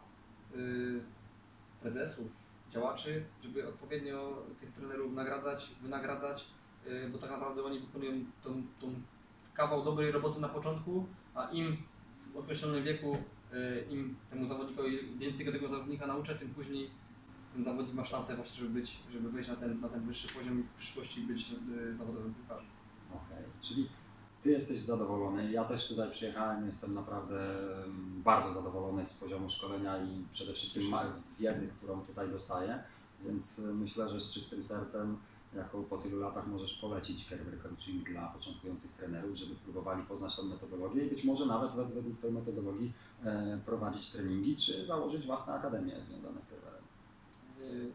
prezesów, działaczy, żeby odpowiednio tych trenerów nagradzać, wynagradzać, bo tak naprawdę oni wykonują tą, tą kawał dobrej roboty na początku, a im w określonym wieku, y, im temu zawodnikowi więcej tego zawodnika nauczę, tym później ten zawodnik ma szansę właśnie, żeby być, żeby wejść na ten, na ten wyższy poziom i w przyszłości być y, zawodowym piłkarzem. Okej, czyli Ty jesteś zadowolony. Ja też tutaj przyjechałem, jestem naprawdę bardzo zadowolony z poziomu szkolenia i przede wszystkim wiedzy, którą tutaj dostaję. Więc y, myślę, że z czystym sercem, jako po tylu latach możesz polecić Kerber Coaching dla początkujących trenerów, żeby próbowali poznać tą metodologię i być może nawet wed- według tej metodologii e, prowadzić treningi, czy założyć własne akademie związane z Kerberem. Y,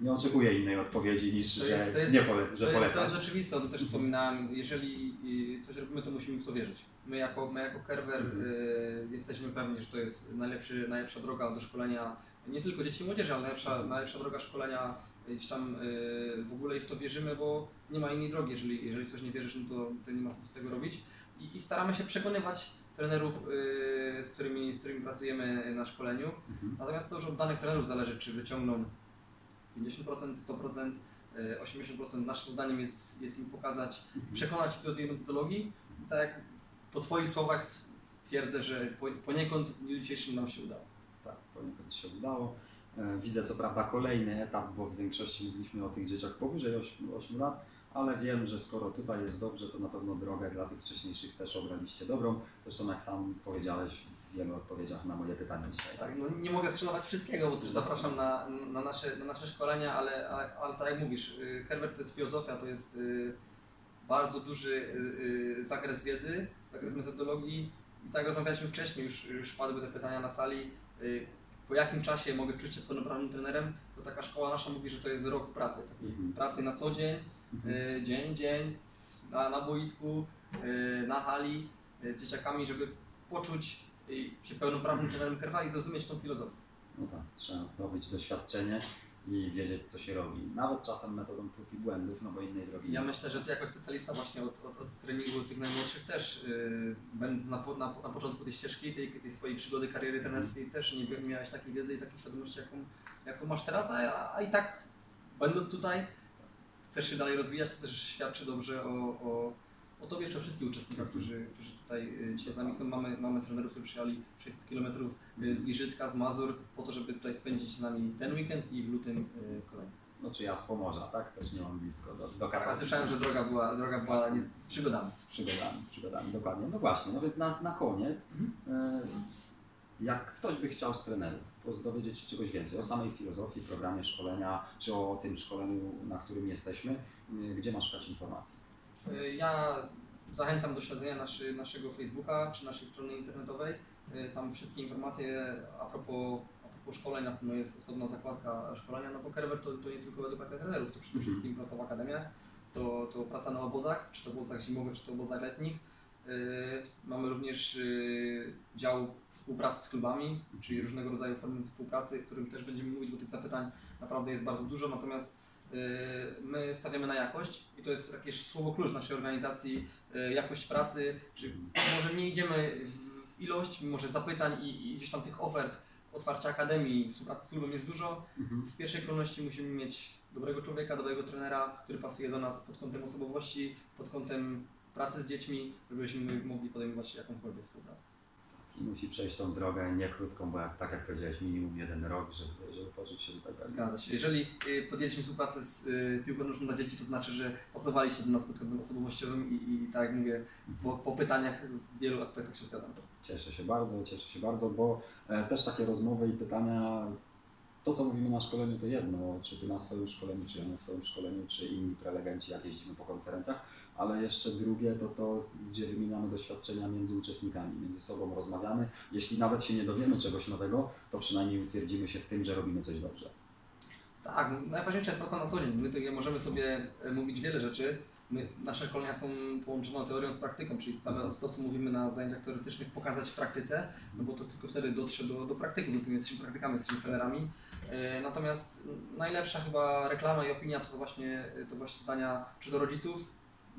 Nie oczekuję innej odpowiedzi niż, To że jest- to jest- nie pole, że To jest, to jest oczywiste, o tym też wspominałem. Jeżeli y, coś robimy, to musimy w to wierzyć. My jako, my jako Kerwer Mhm. y, jesteśmy pewni, że to jest najlepszy, najlepsza droga do szkolenia nie tylko dzieci i młodzieży, ale najlepsza, najlepsza droga szkolenia gdzieś tam y, w ogóle w to wierzymy, bo nie ma innej drogi. Jeżeli, jeżeli w coś nie wierzysz, no to, to nie ma sensu tego robić. I, i staramy się przekonywać trenerów, y, z, którymi, z którymi pracujemy na szkoleniu. Mhm. Natomiast to już od danych trenerów zależy, czy wyciągną 50%, 100%, y, 80%. Naszym zdaniem jest, jest im pokazać, Mhm. przekonać ich do tej metodologii. Tak jak po Twoich słowach twierdzę, że po, poniekąd w dniu dzisiejszym nam się udało. Tak, poniekąd się udało. E, Widzę co prawda kolejny etap, bo w większości mówiliśmy o tych dzieciach powyżej 8, 8 lat, ale wiem, że skoro tutaj jest dobrze, to na pewno drogę dla tych wcześniejszych też obraliście dobrą. Zresztą jak sam powiedziałeś w wielu odpowiedziach na moje pytania dzisiaj. Tak, no nie mogę sprzedawać wszystkiego, bo też zapraszam na, na, nasze, na nasze szkolenia, ale, ale, ale tak jak mówisz, y, Kerber to jest filozofia, to jest y, bardzo duży y, zakres wiedzy, zakres metodologii. I tak rozmawialiśmy wcześniej, już, już padły te pytania na sali, po jakim czasie mogę czuć się pełnoprawnym trenerem, to taka szkoła nasza mówi, że to jest rok pracy, takiej Mhm. pracy na co dzień, Mhm. y, dzień, dzień, na, na boisku, y, na hali, z dzieciakami, żeby poczuć się pełnoprawnym trenerem Kerwa i zrozumieć tą filozofię. No tak, trzeba zdobyć doświadczenie i wiedzieć co się robi. Nawet czasem metodą prób i błędów, no bo innej drogi Ja myślę, że ty jako specjalista właśnie od, od, od treningu tych najmłodszych też, yy, będąc na, na, na początku tej ścieżki, tej, tej swojej przygody kariery trenerskiej, też nie, nie miałeś takiej wiedzy i takiej świadomości, jaką, jaką masz teraz, a, a i tak będąc tutaj, chcesz się dalej rozwijać, to też świadczy dobrze o, o, o tobie czy o wszystkich uczestnikach, którzy, którzy tutaj y, dzisiaj z nami są. Mamy, mamy trenerów, którzy przyjechali 600 km z Giżycka, z Mazur, po to, żeby tutaj spędzić z nami ten weekend i w lutym y, kolejny. No czy ja z Pomorza, tak? Też nie mam blisko do, do Tak, a Karpaty. słyszałem, że droga była, droga była nie, z przygodami. z przygodami, z przygodami, dokładnie. No właśnie, no więc na, na koniec, e, jak ktoś by chciał z trenerów dowiedzieć się czegoś więcej o samej filozofii, programie szkolenia, czy o tym szkoleniu, na którym jesteśmy, gdzie masz szukać informacji? Y, Ja zachęcam do śledzenia naszy, naszego Facebooka czy naszej strony internetowej. Y, Tam wszystkie informacje a propos, a propos szkoleń, na pewno jest osobna zakładka szkolenia, no bo Kerber to, to nie tylko edukacja trenerów, to przede Mhm. wszystkim praca w akademiach, to, to praca na obozach, czy to obozach zimowych, czy to obozach letnich. Y, Mamy również dział współpracy z klubami, czyli różnego rodzaju formy współpracy, o którym też będziemy mówić, bo tych zapytań naprawdę jest bardzo dużo, natomiast my stawiamy na jakość i to jest jakieś słowo klucz naszej organizacji, y, jakość pracy, czy może nie idziemy w- w ilość, mimo że zapytań i, i gdzieś tam tych ofert, otwarcia akademii, współpracy z klubem jest dużo, Mhm. w pierwszej kolejności musimy mieć dobrego człowieka, dobrego trenera, który pasuje do nas pod kątem osobowości, pod kątem pracy z dziećmi, żebyśmy mogli podejmować jakąkolwiek współpracę. I musi przejść tą drogę nie krótką, bo jak, tak jak powiedziałeś, minimum jeden rok, żeby, żeby poczuć się tutaj pewnie. Zgadza się. Jeżeli y, podjęliśmy współpracę z y, piłką nożną dla dzieci, to znaczy, że pasowaliście do nas pod kątem osobowościowym i, i tak jak mówię, po, po pytaniach w wielu aspektach się zgadzam. Cieszę się bardzo, cieszę się bardzo, bo e, też takie rozmowy i pytania, to co mówimy na szkoleniu to jedno, czy ty na swoim szkoleniu, czy ja na swoim szkoleniu, czy inni prelegenci, jak jeździmy po konferencjach, ale jeszcze drugie to to, gdzie wymieniamy doświadczenia między uczestnikami, między sobą rozmawiamy. Jeśli nawet się nie dowiemy czegoś nowego, to przynajmniej utwierdzimy się w tym, że robimy coś dobrze. Tak, najważniejsza jest praca na co dzień. My tutaj możemy sobie e, mówić wiele rzeczy. My, nasze szkolenia są połączone teorią z praktyką, czyli całe to, co mówimy na zajęciach teoretycznych, pokazać w praktyce, no bo to tylko wtedy dotrze do, do praktyków, my jesteśmy praktykami, jesteśmy trenerami. E, Natomiast najlepsza chyba reklama i opinia to właśnie, to właśnie zdania czy do rodziców,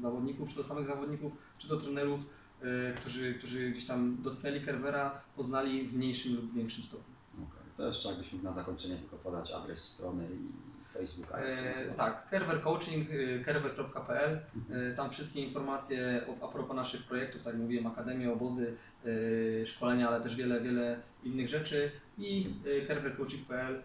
zawodników, czy do samych zawodników, czy do trenerów, e, którzy, którzy gdzieś tam dotknęli Kerwera, poznali w mniejszym lub większym stopniu. Okay. To jeszcze jakbyś na zakończenie tylko podać adres strony i Facebooka. E, tak, Kerwer Coaching, y, kerwer.pl. Mhm. Y, Tam wszystkie informacje a propos naszych projektów, tak jak mówiłem, akademie, obozy, y, szkolenia, ale też wiele, wiele innych rzeczy i kerwercoaching.pl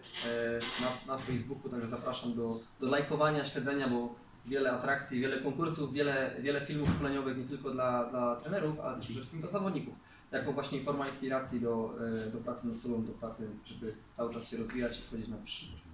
na, na Facebooku, także zapraszam do, do lajkowania, śledzenia, bo wiele atrakcji, wiele konkursów, wiele, wiele filmów szkoleniowych nie tylko dla, dla trenerów, ale też przede wszystkim dla zawodników. Jako właśnie forma inspiracji do, do pracy nad sobą, do pracy, żeby cały czas się rozwijać i wchodzić na wyższy poziom.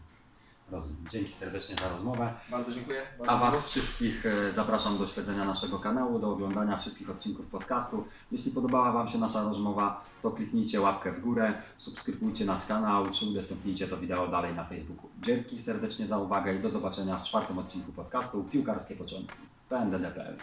Rozumiem. Dzięki serdecznie za rozmowę. Bardzo dziękuję. Bardzo A Was miło. wszystkich e, zapraszam do śledzenia naszego kanału, do oglądania wszystkich odcinków podcastu. Jeśli podobała Wam się nasza rozmowa, to kliknijcie łapkę w górę, subskrybujcie nasz kanał, czy udostępnijcie to wideo dalej na Facebooku. Dzięki serdecznie za uwagę i do zobaczenia w czwartym odcinku podcastu Piłkarskie Początki. PNDD.pl